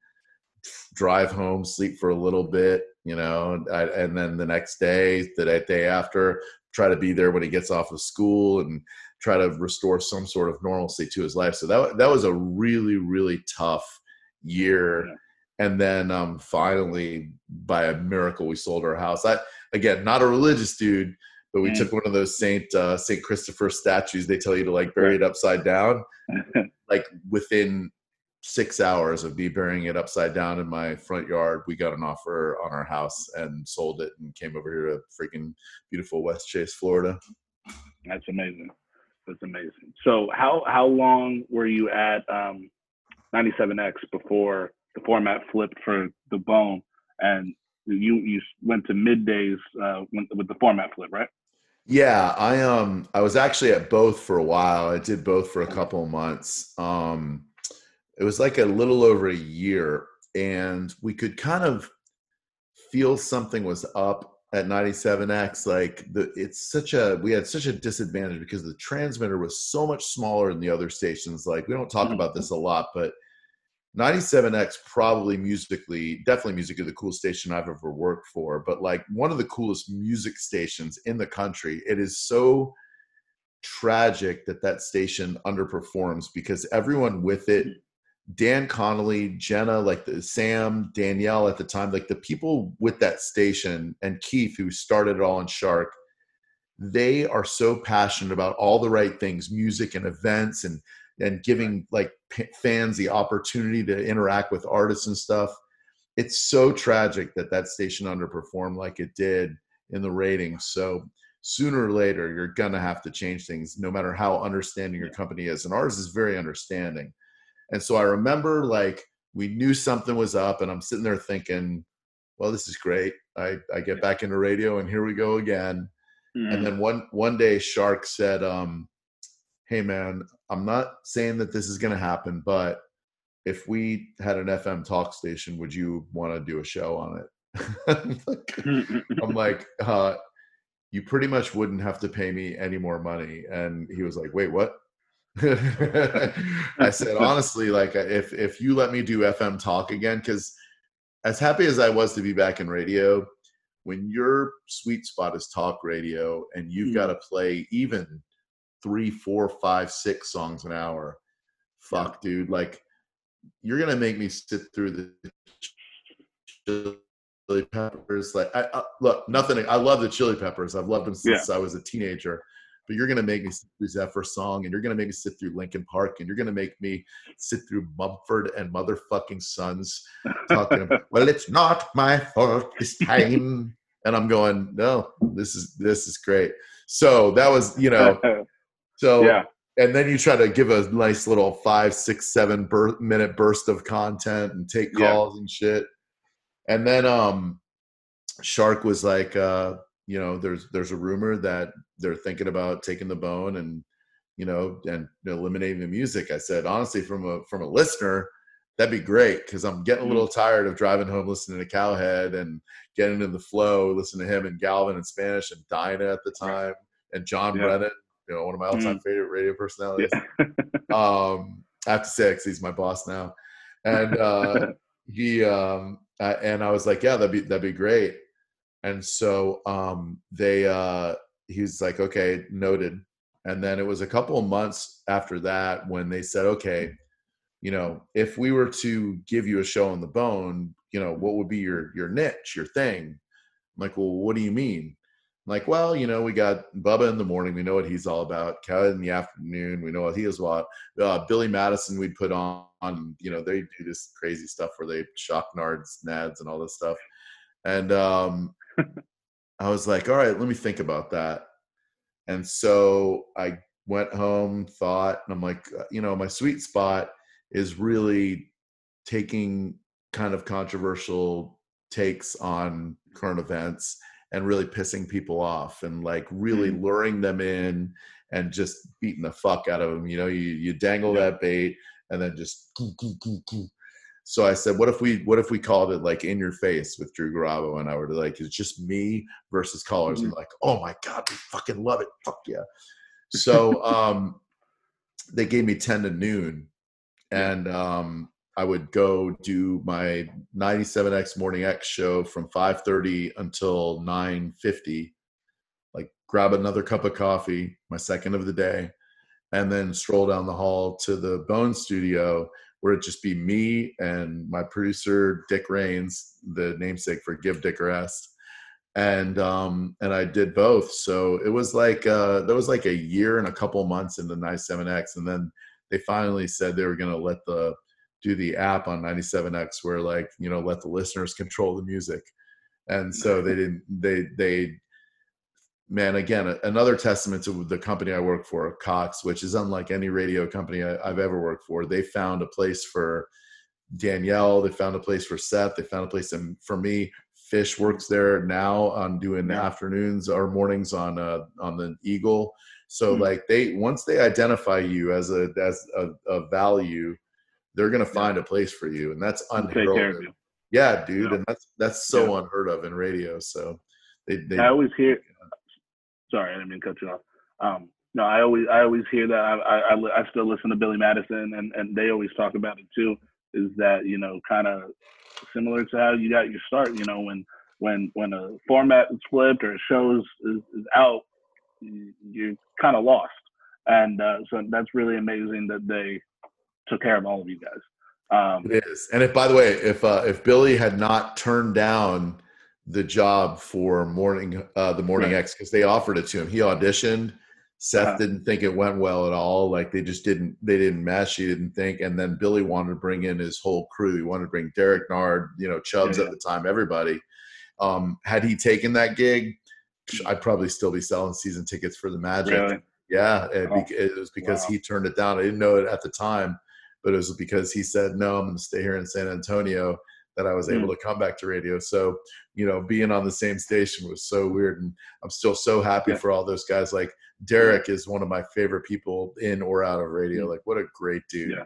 drive home, sleep for a little bit, you know. I, and then the next day, the day after, try to be there when he gets off of school and try to restore some sort of normalcy to his life. So that that was a really really tough year. Yeah. And then um, finally, by a miracle, we sold our house. I again, not a religious dude, but we took one of those Saint uh, Saint Christopher statues. They tell you to like bury it upside down. like within six hours of me burying it upside down in my front yard, we got an offer on our house and sold it and came over here to freaking beautiful Westchase, Florida. That's amazing. That's amazing. So how how long were you at um, 97X before the format flipped for the Bone and you you went to middays uh, with the format flip, right? Yeah, I um I was actually at both for a while. I did both for a couple of months. Um it was like a little over a year and we could kind of feel something was up at 97x like the it's such a we had such a disadvantage because the transmitter was so much smaller than the other stations. Like we don't talk mm-hmm. about this a lot but 97x probably musically definitely musically the coolest station i've ever worked for but like one of the coolest music stations in the country. It is so tragic that that station underperforms because everyone with it dan connolly jenna like the sam danielle at the time like the people with that station and keith who started it all in shark they are so passionate about all the right things music and events and and giving like p- fans the opportunity to interact with artists and stuff. It's so tragic that that station underperformed like it did in the ratings. So sooner or later, you're gonna have to change things, no matter how understanding your company is. And ours is very understanding. And so I remember like we knew something was up, and I'm sitting there thinking, well, this is great. I, I get back into radio, and here we go again. Mm-hmm. And then one one day, Shark said, um, "Hey, man, I'm not saying that this is going to happen, but if we had an FM talk station, would you want to do a show on it? I'm like, uh, you pretty much wouldn't have to pay me any more money. And he was like, wait, what? I said, honestly, like if, if you let me do FM talk again, cause as happy as I was to be back in radio, when your sweet spot is talk radio and you've mm. got to play even three, four, five, six songs an hour. Fuck, yeah. dude. Like, you're gonna make me sit through the chili peppers. Like, I, I, look, nothing. I love the chili peppers. I've loved them since yeah. I was a teenager. But you're gonna make me sit through Zephyr song, and you're gonna make me sit through Linkin Park, and you're gonna make me sit through Mumford and motherfucking Sons talking. about, well, it's not my fault this time. and I'm going, no, this is this is great. So that was, you know, So yeah. And then you try to give a nice little five, six, seven bur- minute burst of content and take calls yeah. and shit. And then um, Shark was like, uh, you know, there's there's a rumor that they're thinking about taking the bone and you know and eliminating the music. I said honestly, from a from a listener, that'd be great because I'm getting a little mm-hmm. tired of driving home listening to Cowhead and getting in the flow, listening to him and Galvin in Spanish and Dinah at the time and John yeah. Brennan you know, one of my all-time mm. favorite radio personalities. Yeah. um, I have to say, he's my boss now, and uh, he um, uh, and I was like, yeah, that'd be that'd be great. And so um, they uh, he's like, okay, noted. And then it was a couple of months after that when they said, okay, you know, if we were to give you a show on the bone, you know, what would be your your niche, your thing? I'm like, well, what do you mean? I'm like, well, you know, we got Bubba in the morning. We know what he's all about. Kevin in the afternoon. We know what he is what. Uh, Billy Madison, we'd put on, on, you know, they do this crazy stuff where they shock nards, nads, and all this stuff. And um, I was like, all right, let me think about that. And so I went home, thought, and I'm like, uh, you know, my sweet spot is really taking kind of controversial takes on current events and really pissing people off and like really mm. luring them in and just beating the fuck out of them. You know, you you dangle yeah. that bait and then just. So I said, what if we what if we called it like in your face with Drew Garabo and I were like, it's just me versus callers mm-hmm. and like, oh my god, we fucking love it, fuck yeah. So um, they gave me ten to noon, and um, I would go do my 97X Morning X show from 5:30 until 9:50. Like grab another cup of coffee, my second of the day, and then stroll down the hall to the Bone Studio where it'd just be me and my producer Dick Rains, the namesake for Give Dick a Rest. And um and I did both. So it was like uh there was like a year and a couple months in the 97X and then they finally said they were gonna let the do the app on 97X where like, you know, let the listeners control the music. And so they didn't they they man, again, another testament to the company I work for, Cox, which is unlike any radio company I, have ever worked for. They found a place for Danielle. They found a place for Seth. They found a place for me. Fish works there now on doing yeah. afternoons or mornings on uh, on the Eagle. So mm-hmm. like they once they identify you as a as a, a value, they're gonna find yeah. a place for you, and that's unheard of. Yeah, dude, yeah. and that's that's so unheard of in radio. So they, they I always hear Sorry, I didn't mean to cut you off. Um, no, I always I always hear that. I, I I still listen to Billy Madison, and and they always talk about it too. Is that you know kind of similar to how you got your start? You know when when when a format is flipped or a show is, is, is out, you're kind of lost. And uh, so that's really amazing that they took care of all of you guys. Um, it is. And if by the way, if uh, if Billy had not turned down the job for morning uh, the morning right. X because they offered it to him. He auditioned. Seth uh-huh. didn't think it went well at all. Like they just didn't they didn't mesh. He didn't think. And then Billy wanted to bring in his whole crew. He wanted to bring Derek Nard, you know, Chubbs yeah, yeah. at the time, everybody. Um, had he taken that gig, I'd probably still be selling season tickets for the Magic. Really? Yeah, it, oh. it, was because wow. he turned it down. I didn't know it at the time, but it was because he said, "No, I'm going to stay here in San Antonio." That I was able mm. to come back to radio. So, you know, being on the same station was so weird. And I'm still so happy yeah. for all those guys. Like Derek is one of my favorite people in or out of radio. Mm. Like, what a great dude. Yeah.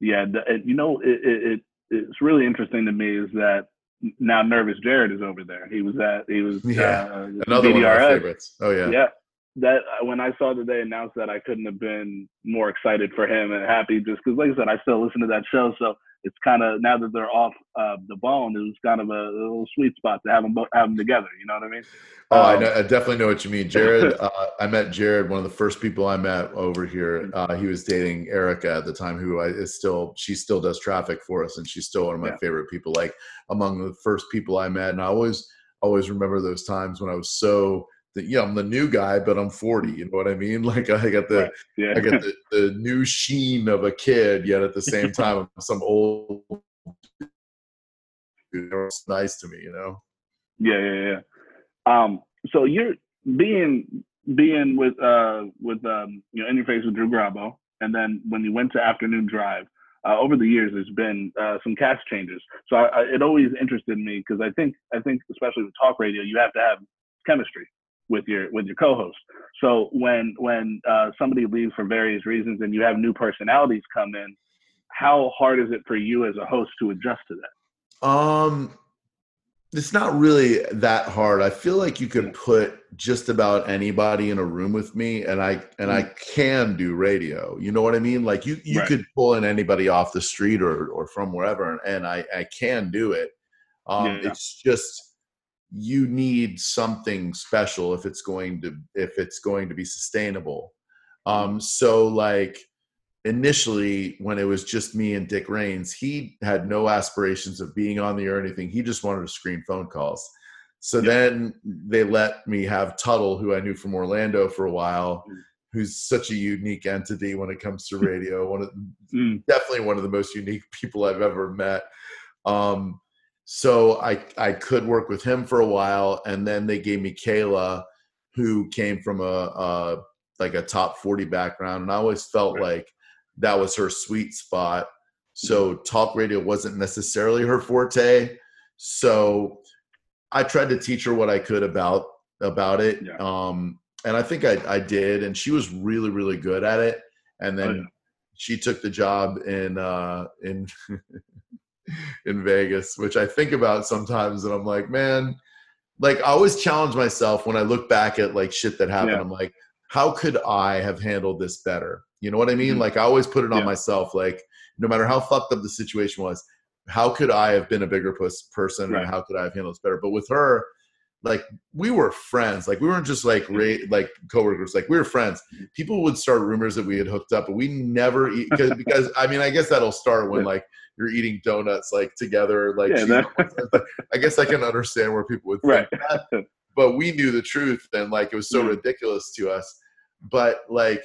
Yeah. The, you know, it, it, it's really interesting to me is that now Nervous Jared is over there. He was at, he was, yeah. Uh, Another one of my favorites. Oh, yeah. Yeah that when I saw that they announced that, I couldn't have been more excited for him and happy. Just because, like I said, I still listen to that show, so it's kind of now that they're off uh, the bone, it was kind of a, a, little sweet spot to have them both, have them together. You know what I mean? Oh, um, I, know, I, definitely know what you mean, Jared. uh, I met Jared, one of the first people I met over here. Mm-hmm. Uh, he was dating Erica at the time, who I, is still she still does traffic for us, and she's still one of my yeah. favorite people. Like among the first people I met, and I always always remember those times when I was so the, yeah, I'm the new guy, but I'm 40. You know what I mean? Like I got the, right. yeah. I got the, the new sheen of a kid, yet at the same time, I'm some old. It's nice to me, you know. Yeah, yeah, yeah. Um, so you're being being with uh with um you know In Your Face with Drew Garabo, and then when you went to Afternoon Drive, uh, over the years there's been uh, some cast changes. So I, I, it always interested me because I think I think especially with talk radio, you have to have chemistry with your with your co-host. So when when uh, somebody leaves for various reasons and you have new personalities come in, how hard is it for you as a host to adjust to that? Um, it's not really that hard. I feel like you could put just about anybody in a room with me, and I and I mm. can do radio. You know what I mean? Like you you right. could pull in anybody off the street or or from wherever, and I I can do it. Um, yeah. It's just you need something special if it's going to if it's going to be sustainable. Um so like initially when it was just me and dick rains he had no aspirations of being on the air or anything. He just wanted to screen phone calls. So then they let me have tuttle who i knew from orlando for a while mm. who's such a unique entity when it comes to radio one of mm. definitely one of the most unique people i've ever met. Um so I I could work with him for a while, and then they gave me Kayla, who came from a, a like a top forty background, and I always felt right. like that was her sweet spot. So mm-hmm. talk radio wasn't necessarily her forte. So I tried to teach her what I could about about it. Yeah. Um, and I think I, I did, and she was really, really good at it. And then oh, yeah. she took the job in uh, in in Vegas, which I think about sometimes, and I'm like, man, like I always challenge myself when I look back at like shit that happened. Yeah. I'm like, how could I have handled this better? You know what I mean? Mm-hmm. Like I always put it on yeah. myself. Like no matter how fucked up the situation was, how could I have been a bigger person Right. and how could I have handled this better? But with her, like we were friends. Like we weren't just like ra- like coworkers. Like we were friends. People would start rumors that we had hooked up, but we never eat because, because I mean I guess that'll start when Yeah. like you're eating donuts like together. Like Yeah, that- I guess I can understand where people would Right. think that, but we knew the truth and like it was so Mhm. ridiculous to us. But like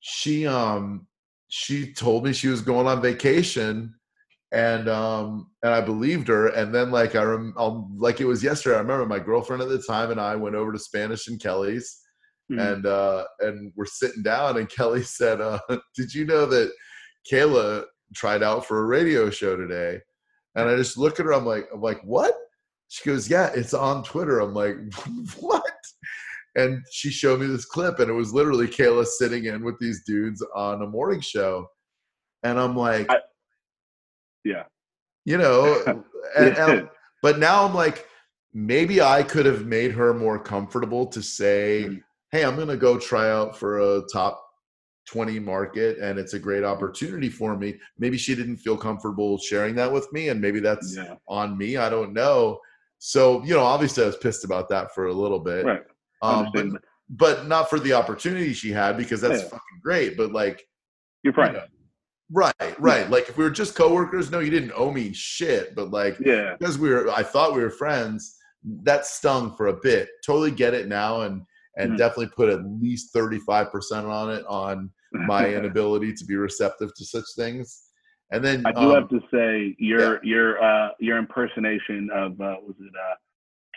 she um she told me she was going on vacation and um and I believed her and then like I rem- um, like it was yesterday I remember my girlfriend at the time and I went over to Spanish and Kelly's Mhm. and uh and we're sitting down and Kelly said uh did you know that Kayla tried out for a radio show today? And I just look at her I'm like I'm like what? She goes yeah it's on Twitter. I'm like what? And she showed me this clip and it was literally Kayla sitting in with these dudes on a morning show. And I'm like I- yeah. you know and, and but now I'm like, maybe I could have made her more comfortable to say, Mhm. hey, I'm going to go try out for a top 20 market and it's a great opportunity for me. Maybe she didn't feel comfortable sharing that with me and maybe that's yeah. on me. I don't know. So, you know, obviously I was pissed about that for a little bit. Right. Um, but, but not for the opportunity she had because that's Yeah. fucking great. But like, You're friends. Right, right. Like if we were just coworkers, no, you didn't owe me shit. But like, Yeah. because we were i thought we were friends that stung for a bit totally get it now and and Mhm. definitely put at least 35% on it on my inability to be receptive to such things and then I do um, have to say your your uh your impersonation of uh was it uh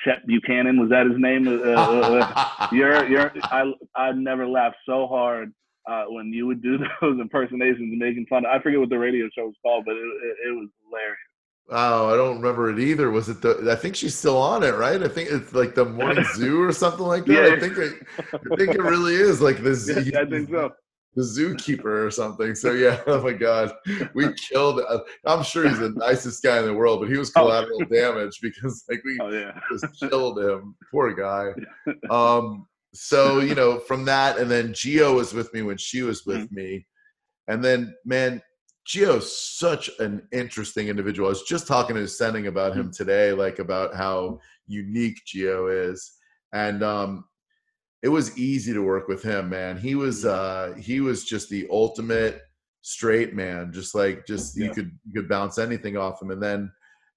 Chet Buchanan was that his name? Uh, uh, uh, you're you're I I never laughed so hard uh when you would do those impersonations making fun. Of, I forget what the radio show was called, but it it, it was hilarious. oh i don't remember it either was it the i think she's still on it right i think it's like the morning zoo or something like that Yeah. i think it, i think it really is like the zoo Yeah, I think so. the zookeeper or something. So yeah, oh my god, we killed. Uh, I'm sure he's the nicest guy in the world, but he was Oh. collateral damage because like we Oh yeah. just killed him. Poor guy. Um, so you know, from that, and then Geo was with me when she was with me, and then man, Geo's such an interesting individual. I was just talking to Senning about him today, like about how unique Geo is, and um, it was easy to work with him, man. He was uh, he was just the ultimate straight man. Just like just you could you could bounce anything off him, and then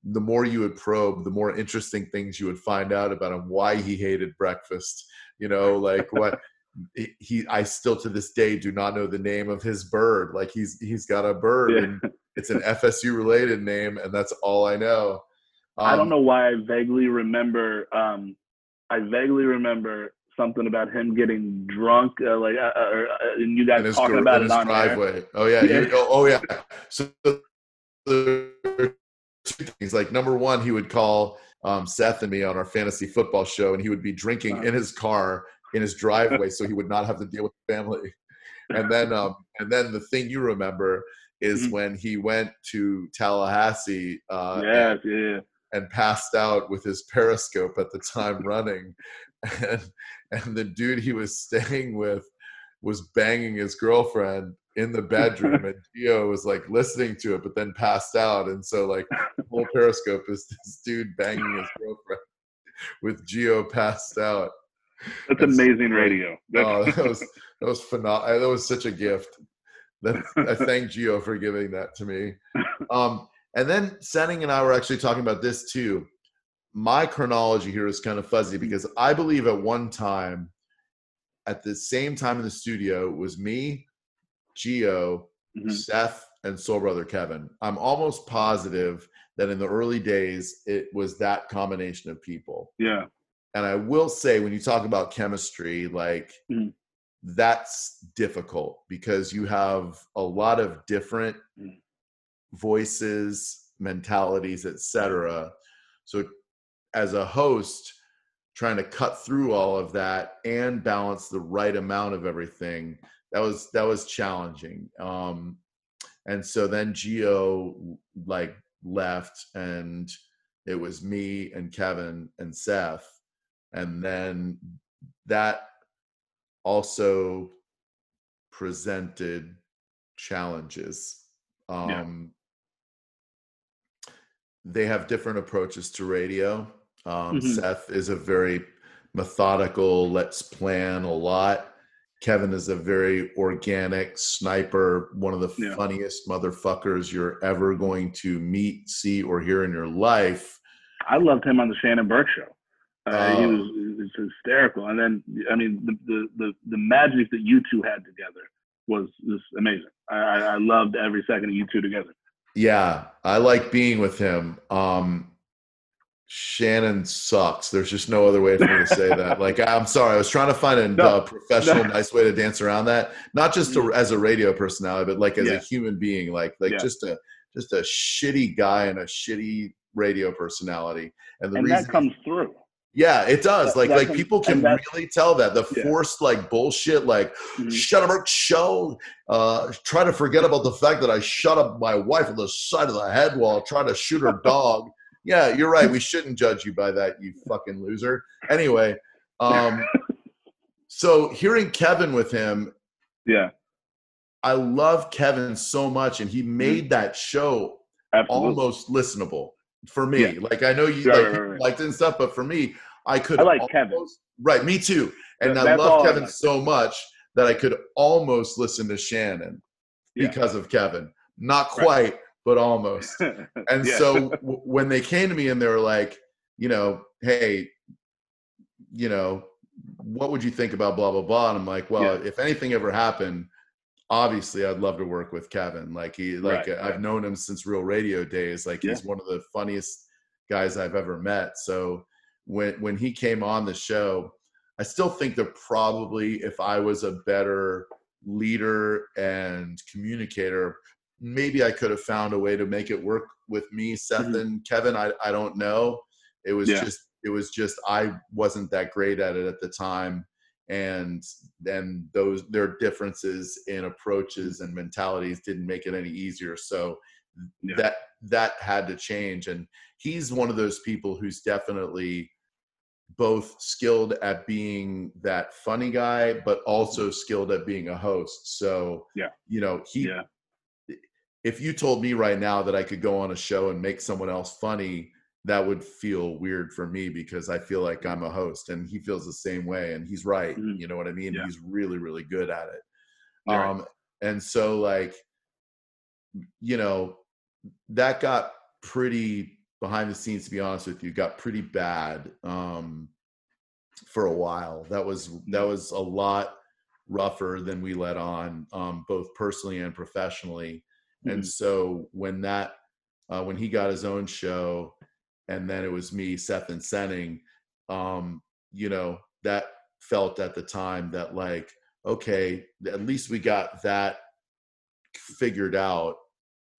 the more you would probe, the more interesting things you would find out about him. Why he hated breakfast, you know, like what he-. I still to this day do not know the name of his bird. Like he's he's got a bird, Yeah. and it's an FSU related name, and that's all I know. I don't Um, know why I vaguely remember. Um, I vaguely remember something about him getting drunk, uh, like, uh, uh, uh, and you guys in his, talking about it his on air. driveway. Oh yeah, Yeah. you- oh, oh, yeah. So two things. Like number one, he would call um, Seth and me on our fantasy football show, and he would be drinking in his car in his driveway, so he would not have to deal with the family. And then, um, and then the thing you remember is Mhm. when he went to Tallahassee uh, Yes, yeah. and passed out with his periscope at the time running and and the dude he was staying with was banging his girlfriend in the bedroom and Gio was like listening to it but then passed out and so like the whole periscope is this dude banging his girlfriend with Gio passed out That's That's amazing great. radio. That's, oh that was that was phenomenal that was such a gift that I thank Gio for giving that to me um and then Senning and I were actually talking about this too. My chronology here is kind of fuzzy because I believe at one time, at the same time in the studio, was me, Geo, Mhm. Seth, and Soul Brother Kevin. I'm almost positive that in the early days, it was that combination of people. yeah. And I will say, when you talk about chemistry, like Mhm. that's difficult because you have a lot of different Mhm. voices, mentalities, etc. So, as a host, trying to cut through all of that and balance the right amount of everything that was that was challenging. Um, and so then Geo like left, and it was me and Kevin and Seth, and then that also presented challenges Um, yeah. They have different approaches to radio. Um, mm-hmm. Seth is a very methodical, let's plan a lot. Kevin is a very organic sniper, one of the yeah. funniest motherfuckers you're ever going to meet, see, or hear in your life. I loved him on the Shannon Burke show. Uh, he, oh. was, he, was, hysterical, and then I mean the, the the the magic that you two had together was just amazing. I, I loved every second of you two together. Yeah, I like being with him. Um, Shannon sucks. There's just no other way for me to say that. Like, I'm sorry. I was trying to find a no, professional, no. nice way to dance around that. Not just to, mm. as a radio personality, but like as yeah. a human being. Like, like yeah. just a just a shitty guy and a shitty radio personality. And the and reason that comes through. Yeah, it does. That, like, that like comes, people can really tell that the yeah. forced like bullshit, like mm-hmm. shut up, show. Uh, try to forget about the fact that I shut up my wife on the side of the head while trying to shoot her dog yeah, you're right. We shouldn't judge you by that, you fucking loser. Anyway, um, so hearing Kevin with him, yeah, I love Kevin so much, and he mm-hmm. made that show Absolutely. almost listenable for me. Yeah. Like I know you right, like, right, right. liked it and stuff, but for me, I could. I like almost, Kevin. Right, me too. And I love Kevin I like. so much that I could almost listen to Shannon yeah. because of Kevin. Not quite, but almost. And yeah. so w- when they came to me and they were like, you know, hey, you know, what would you think about blah blah blah? And I'm like, well, yeah. if anything ever happened, obviously I'd love to work with Kevin. Like he, like right, I've right. known him since Real Radio days. Like yeah. he's one of the funniest guys I've ever met. So when when he came on the show, I still think that probably if I was a better leader and communicator, maybe I could have found a way to make it work with me, Seth mm-hmm. and Kevin. I, I don't know. It was yeah. just it was just I wasn't that great at it at the time. And then those their differences in approaches and mentalities didn't make it any easier. So yeah. that that had to change. And he's one of those people who's definitely both skilled at being that funny guy, but also skilled at being a host. So yeah, you know, he yeah if you told me right now that I could go on a show and make someone else funny, that would feel weird for me because I feel like I'm a host and he feels the same way and he's right. Mm-hmm. You know what I mean? Yeah. He's really, really good at it. Um, and so like, you know, that got pretty behind the scenes, to be honest with you, got pretty bad um, for a while. That was, that was a lot rougher than we let on, um, both personally and professionally and mm-hmm. so when that uh, when he got his own show and then it was me seth and senning um you know that felt at the time that like okay at least we got that figured out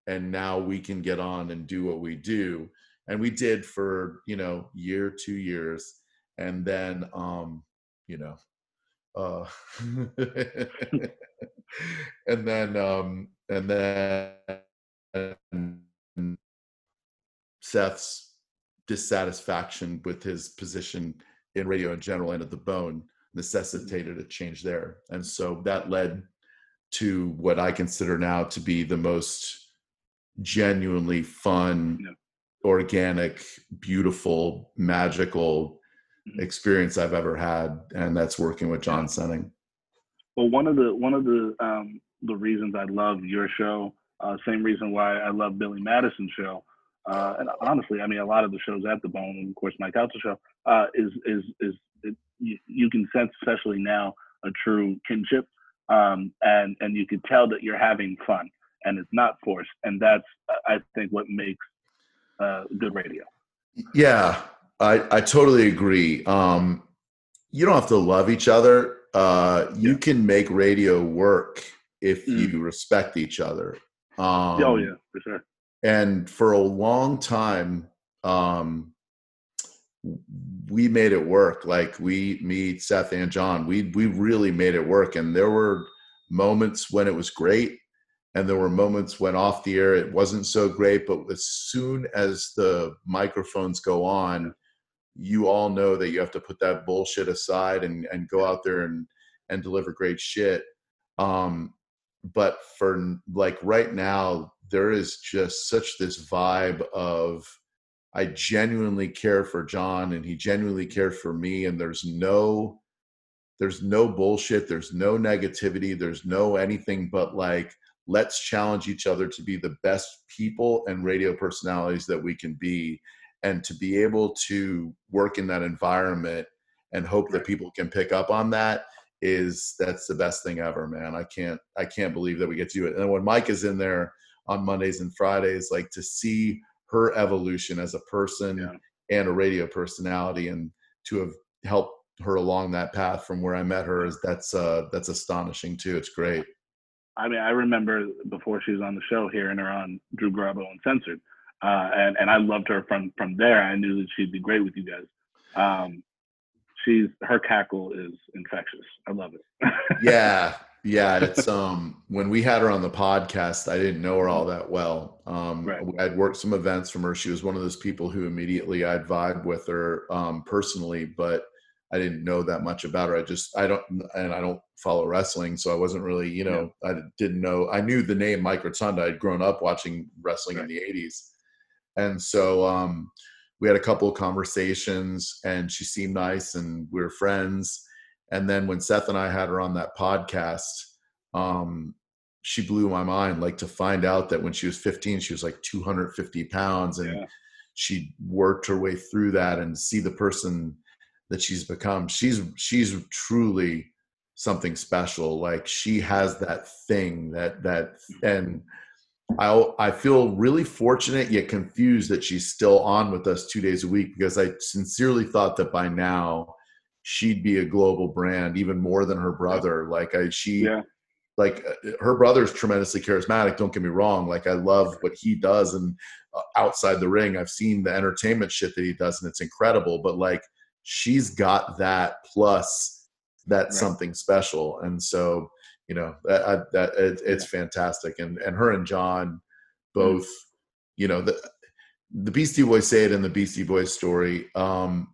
and now we can get on and do what we do and we did for you know year two years and then um you know uh and then um and then Seth's dissatisfaction with his position in radio in general and at the bone necessitated a change there. And so that led to what I consider now to be the most genuinely fun, yeah. organic, beautiful, magical mm-hmm. Experience I've ever had. And that's working with John Senning. Well, one of the one of the um, the reasons I love your show. Uh, same reason why I love Billy Madison's show. Uh, and honestly, I mean, a lot of the shows at the Bone, and of course, Mike Calta show, uh, is is is it, you, you, can sense, especially now, a true kinship, um, and and you can tell that you're having fun, and it's not forced, and that's I think what makes uh, good radio. Yeah, I I totally agree. Um, you don't have to love each other. Uh, you yeah. can make radio work if mm. you respect each other. Um, oh yeah, for sure. And for a long time, um, we made it work. Like we, me, Seth, and John, we we really made it work. And there were moments when it was great, and there were moments when off the air it wasn't so great. But as soon as the microphones go on, you all know that you have to put that bullshit aside and and go out there and and deliver great shit. Um, but for like right now there is just such this vibe of I genuinely care for John and he genuinely cares for me and there's no there's no bullshit, there's no negativity, there's no anything but like let's challenge each other to be the best people and radio personalities that we can be and to be able to work in that environment and hope that people can pick up on that is that's the best thing ever man. I can't i can't believe that we get to do it. And when mike is in there on mondays and fridays like to see her evolution as a person yeah. and a radio personality and to have helped her along that path from where i met her is that's uh that's astonishing too. It's great. I mean i remember before she was on the show hearing her on drew garabo uncensored uh and and i loved her from from there i knew that she'd be great with you guys um she's her cackle is infectious. I love it. yeah, yeah. It's um when we had her on the podcast, I didn't know her all that well. Um, right. I'd worked some events from her. She was one of those people who immediately I'd vibe with her um, personally, but I didn't know that much about her. I just I don't and I don't follow wrestling, so I wasn't really you know yeah. I didn't know. I knew the name Mike Rotunda. I'd grown up watching wrestling right. in the '80s, and so um we had a couple of conversations and she seemed nice and we were friends. And then when seth and i had her on that podcast um, she blew my mind like to find out that when she was 15 she was like 250 pounds and yeah. she worked her way through that and see the person that she's become. She's she's truly something special. Like she has that thing that that and I I feel really fortunate yet confused that she's still on with us two days a week because I sincerely thought that by now she'd be a global brand even more than her brother. Like I she yeah. like uh, her brother's tremendously charismatic. Don't get me wrong. Like I love what he does and uh, outside the ring, I've seen the entertainment shit that he does and it's incredible. But like she's got that plus that right. something special, and so you know that, that it, it's fantastic and and her and john mm. both you know the the beastie boys say it in the beastie boys story um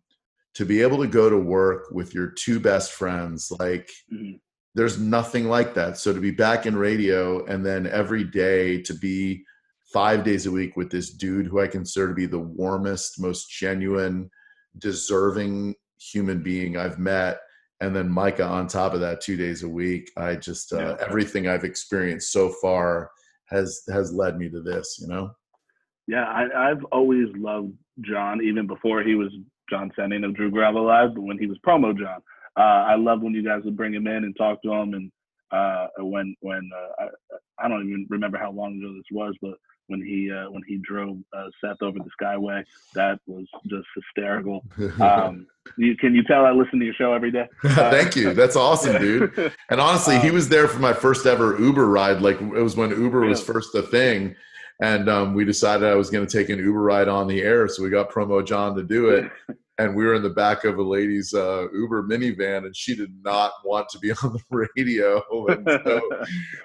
to be able to go to work with your two best friends like mm-hmm. there's nothing like that so to be back in radio and then every day to be five days a week with this dude who i consider to be the warmest most genuine deserving human being i've met and then Micah on top of that two days a week. I just uh, yeah. everything I've experienced so far has has led me to this. You know. Yeah, I, have always loved John, even before he was John Senning of Drew Garabo Live, but when he was promo John, uh, I love when you guys would bring him in and talk to him, and uh, when when uh, I, I don't even remember how long ago this was, but when he uh, when he drove uh, Seth over the Skyway. That was just hysterical. Um, you, can you tell I listen to your show every day? Uh, Thank you. That's awesome, dude. And honestly, um, he was there for my first ever Uber ride. Like it was when Uber was first a thing. And um, we decided I was going to take an Uber ride on the air, so we got promo John to do it. and we were in the back of a lady's uh, Uber minivan, and she did not want to be on the radio. And so,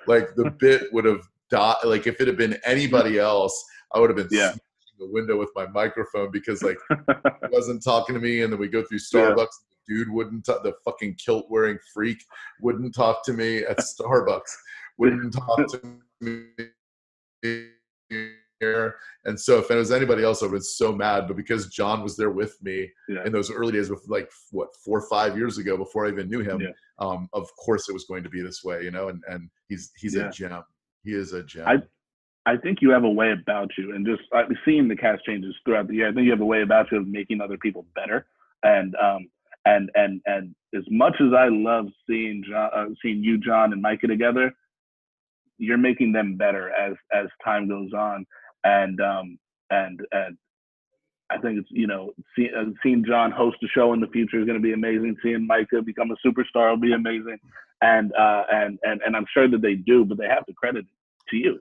like the bit would have die. Like if it had been anybody else, I would have been yeah. the window with my microphone because like he wasn't talking to me. And then we go through Starbucks. Yeah. The dude wouldn't. T- the fucking kilt wearing freak wouldn't talk to me at Starbucks. Wouldn't talk to me. Here. And so if it was anybody else, I was so mad. But because John was there with me yeah. in those early days, with like what four or five years ago, before I even knew him, yeah. um, of course it was going to be this way, you know. And and he's he's yeah. a gem. He is a gem. I, I think you have a way about you, and just uh, seeing the cast changes throughout the year, I think you have a way about you of making other people better. And um, and and and as much as I love seeing John, uh, seeing you, John, and Micah together, you're making them better as as time goes on. And um, and and I think it's you know see, uh, seeing John host a show in the future is going to be amazing. Seeing Micah become a superstar will be amazing and uh, and and and I'm sure that they do, but they have to credit to you.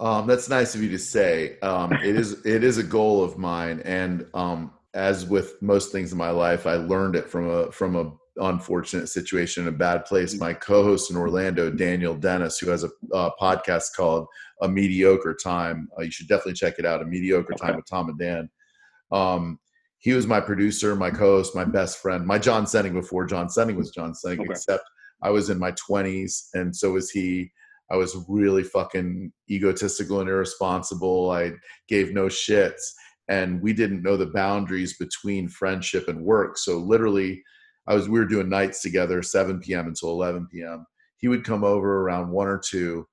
Um, that's nice of you to say. Um, it is it is a goal of mine, and um, as with most things in my life, I learned it from a from a unfortunate situation in a bad place. My co-host in Orlando, Daniel Dennis, who has a, a podcast called A Mediocre Time. Uh, you should definitely check it out. A Mediocre Time with Tom and Dan. Um, he was my producer, my co-host, my best friend, my John Senning before John Senning was John Senning, okay. except I was in my 20s, and so was he. I was really fucking egotistical and irresponsible. I gave no shits. And we didn't know the boundaries between friendship and work. So literally, I was we were doing nights together, 7 p.m. until 11 p.m. He would come over around one or two.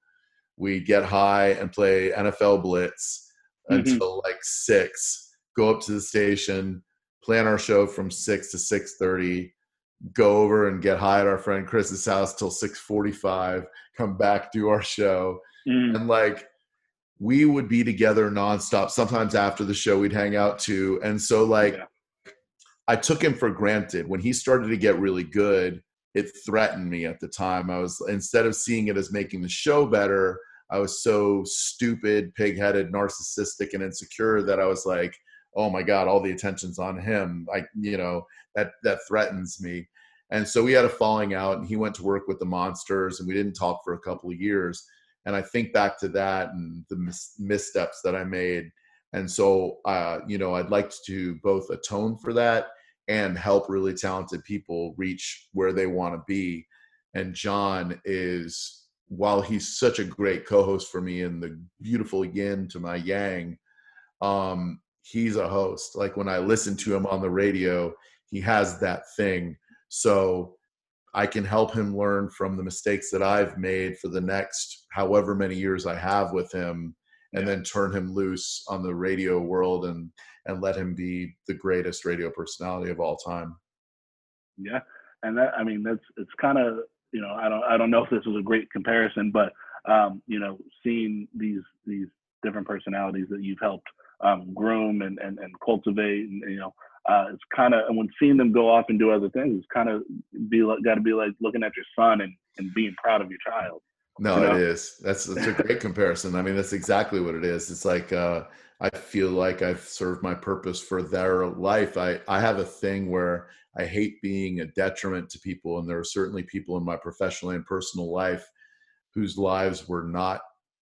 We'd get high and play NFL Blitz mm-hmm. until like six. Go up to the station, plan our show from six to six thirty go over and get high at our friend Chris's house till 6:45, come back do our show. Mm. And like we would be together nonstop. Sometimes after the show we'd hang out too. And so like yeah. I took him for granted. When he started to get really good, it threatened me at the time. I was instead of seeing it as making the show better, I was so stupid, pig-headed, narcissistic and insecure that I was like, "Oh my god, all the attention's on him." Like, you know, that that threatens me. And so we had a falling out, and he went to work with the monsters, and we didn't talk for a couple of years. And I think back to that and the mis- missteps that I made. And so, uh, you know, I'd like to both atone for that and help really talented people reach where they want to be. And John is, while he's such a great co-host for me and the beautiful yin to my yang, um, he's a host. Like when I listen to him on the radio, he has that thing. So I can help him learn from the mistakes that I've made for the next however many years I have with him and yeah. then turn him loose on the radio world and and let him be the greatest radio personality of all time. Yeah. And that I mean that's it's kind of you know I don't I don't know if this was a great comparison but um you know seeing these these different personalities that you've helped um, groom and, and, and cultivate and you know uh, it's kind of and when seeing them go off and do other things, it's kind of be like, got to be like looking at your son and, and being proud of your child. No, you know? it is. That's, that's a great comparison. I mean, that's exactly what it is. It's like uh, I feel like I've served my purpose for their life. I I have a thing where I hate being a detriment to people, and there are certainly people in my professional and personal life whose lives were not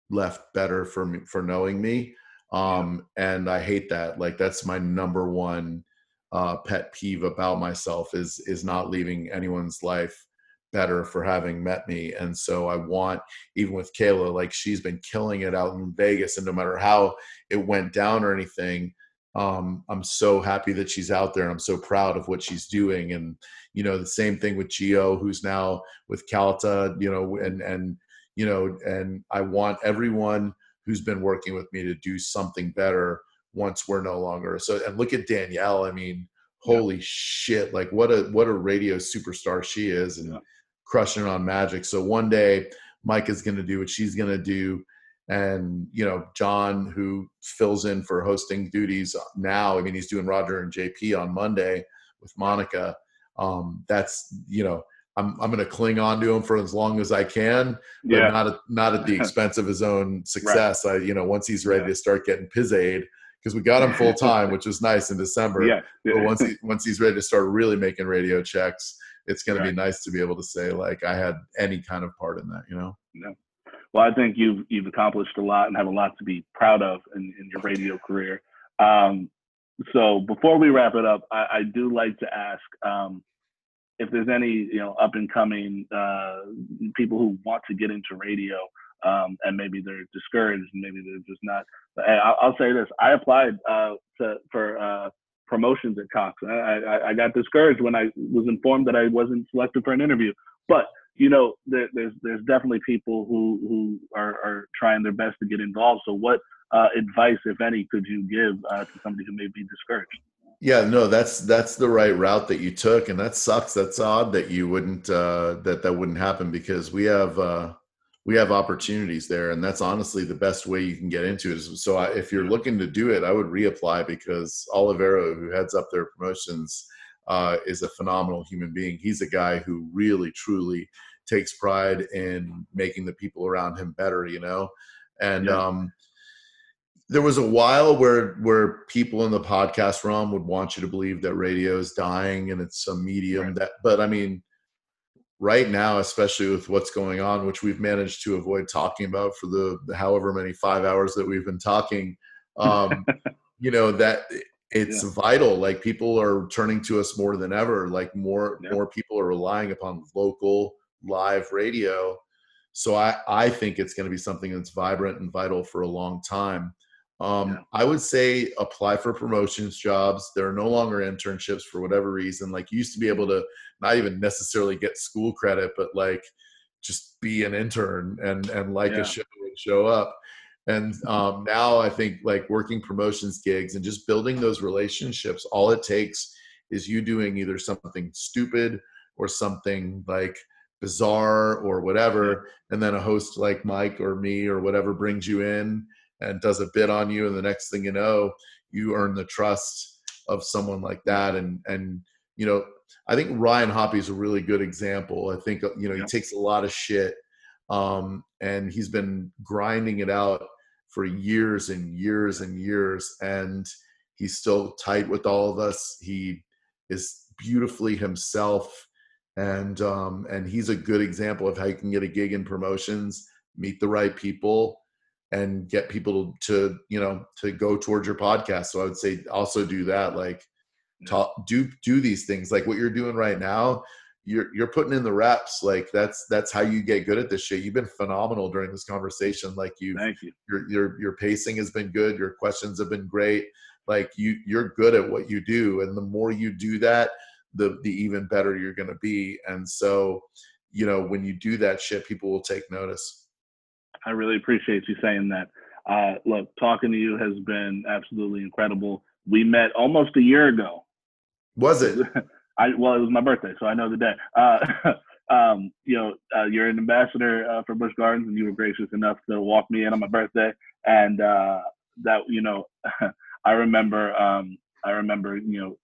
left better for me for knowing me um and i hate that like that's my number one uh, pet peeve about myself is is not leaving anyone's life better for having met me. And so i want even with kayla like she's been killing it out in vegas and no matter how it went down or anything um, i'm so happy that she's out there and i'm so proud of what she's doing. And you know the same thing with geo who's now with calta you know and and you know and i want everyone who's been working with me to do something better once we're no longer so and look at danielle i mean holy yeah. shit like what a what a radio superstar she is and yeah. crushing on magic so one day mike is going to do what she's going to do and you know john who fills in for hosting duties now i mean he's doing roger and jp on monday with monica um that's you know I'm I'm going to cling on to him for as long as I can, but yeah. not at, not at the expense of his own success. Right. I you know once he's ready yeah. to start getting his aid, because we got him full time, which was nice in December. Yeah. But once he once he's ready to start really making radio checks, it's going right. to be nice to be able to say like I had any kind of part in that, you know. Yeah. Well, I think you've you've accomplished a lot and have a lot to be proud of in, in your radio career. Um, so before we wrap it up, I, I do like to ask um, if there's any you know up and coming uh, people who want to get into radio um, and maybe they're discouraged, maybe they're just not. Hey, I'll, I'll, say this: I applied uh, to, for uh, promotions at Cox. I, I, I, got discouraged when I was informed that I wasn't selected for an interview. But you know, there, there's there's definitely people who who are, are trying their best to get involved. So, what uh, advice, if any, could you give uh, to somebody who may be discouraged? Yeah, no, that's that's the right route that you took, and that sucks. That's odd that you wouldn't uh, that that wouldn't happen because we have uh, we have opportunities there and that's honestly the best way you can get into it so I, if you're looking to do it i would reapply because olivero who heads up their promotions uh, is a phenomenal human being he's a guy who really truly takes pride in making the people around him better you know and yeah. um, there was a while where where people in the podcast realm would want you to believe that radio is dying and it's a medium right. that but i mean right now, especially with what's going on, which we've managed to avoid talking about for the, however many five hours that we've been talking, um, you know, that it's yeah. vital. Like people are turning to us more than ever. Like more, yeah. more people are relying upon local live radio. so I, I think it's going to be something that's vibrant and vital for a long time. Um, yeah. I would say apply for promotions jobs. There are no longer internships for whatever reason. Like you used to be able to not even necessarily get school credit, but like just be an intern and and like yeah. a show and show up. And um, now I think like working promotions gigs and just building those relationships, all it takes is you doing either something stupid or something like bizarre or whatever, and then a host like Mike or me or whatever brings you in and does a bit on you, and the next thing you know, you earn the trust of someone like that, and and you know I think Ryan Hoppe is a really good example. I think you know he takes a lot of shit, um, and he's been grinding it out for years and years and years, and he's still tight with all of us. He is beautifully himself, and um, and he's a good example of how you can get a gig in promotions, meet the right people, and get people to you know to go towards your podcast. So I would say also do that, like mm. talk do do these things. Like what you're doing right now you're you're putting in the reps. Like that's that's how you get good at this shit. You've been phenomenal during this conversation. Like you thank you. your your your pacing has been good. Your questions have been great. Like you you're good at what you do. And the more you do that the the even better you're going to be. And so you know when you do that shit people will take notice i really appreciate you saying that uh look talking to you has been absolutely incredible we met almost a year ago was it? I well, it was my birthday, so I know the day. Uh, um, you know, uh, you're an ambassador uh, for Busch Gardens, and you were gracious enough to walk me in on my birthday, and uh, that you know, I remember, um, I remember, you know,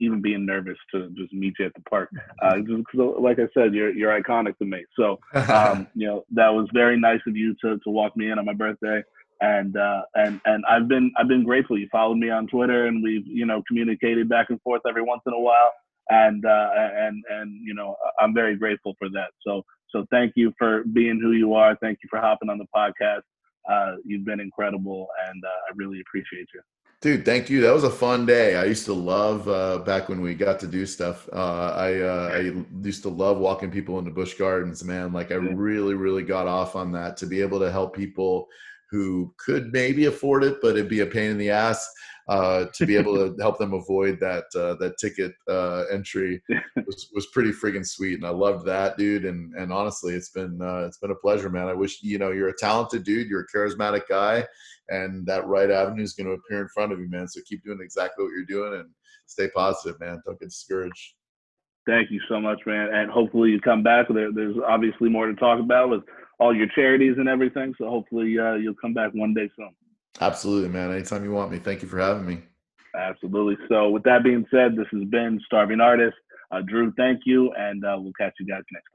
even being nervous to just meet you at the park. Uh, just like I said, you're you're iconic to me. So, um, you know, that was very nice of you to to walk me in on my birthday and uh, and and I've been I've been grateful. You followed me on Twitter, and we've you know communicated back and forth every once in a while, and uh, and and you know I'm very grateful for that. So so thank you for being who you are. Thank you for hopping on the podcast. Uh, you've been incredible, and uh, I really appreciate you. Dude, thank you. That was a fun day. I used to love uh, back when we got to do stuff. Uh, I uh, I used to love walking people into Busch Gardens, man. Like I really, really got off on that to be able to help people who could maybe afford it, but it'd be a pain in the ass uh, to be able to help them avoid that uh, that ticket uh, entry was, was pretty friggin' sweet, and I loved that, dude. And and honestly, it's been uh, it's been a pleasure, man. I wish you know you're a talented dude, you're a charismatic guy, and that right avenue is going to appear in front of you, man. So keep doing exactly what you're doing and stay positive, man. Don't get discouraged. Thank you so much, man. And hopefully you come back. There, there's obviously more to talk about with all your charities and everything. So hopefully uh, you'll come back one day soon. Absolutely, man. Anytime you want me. Thank you for having me. Absolutely. So with that being said, this has been Starving Artist. Uh, Drew, thank you, and uh, we'll catch you guys next.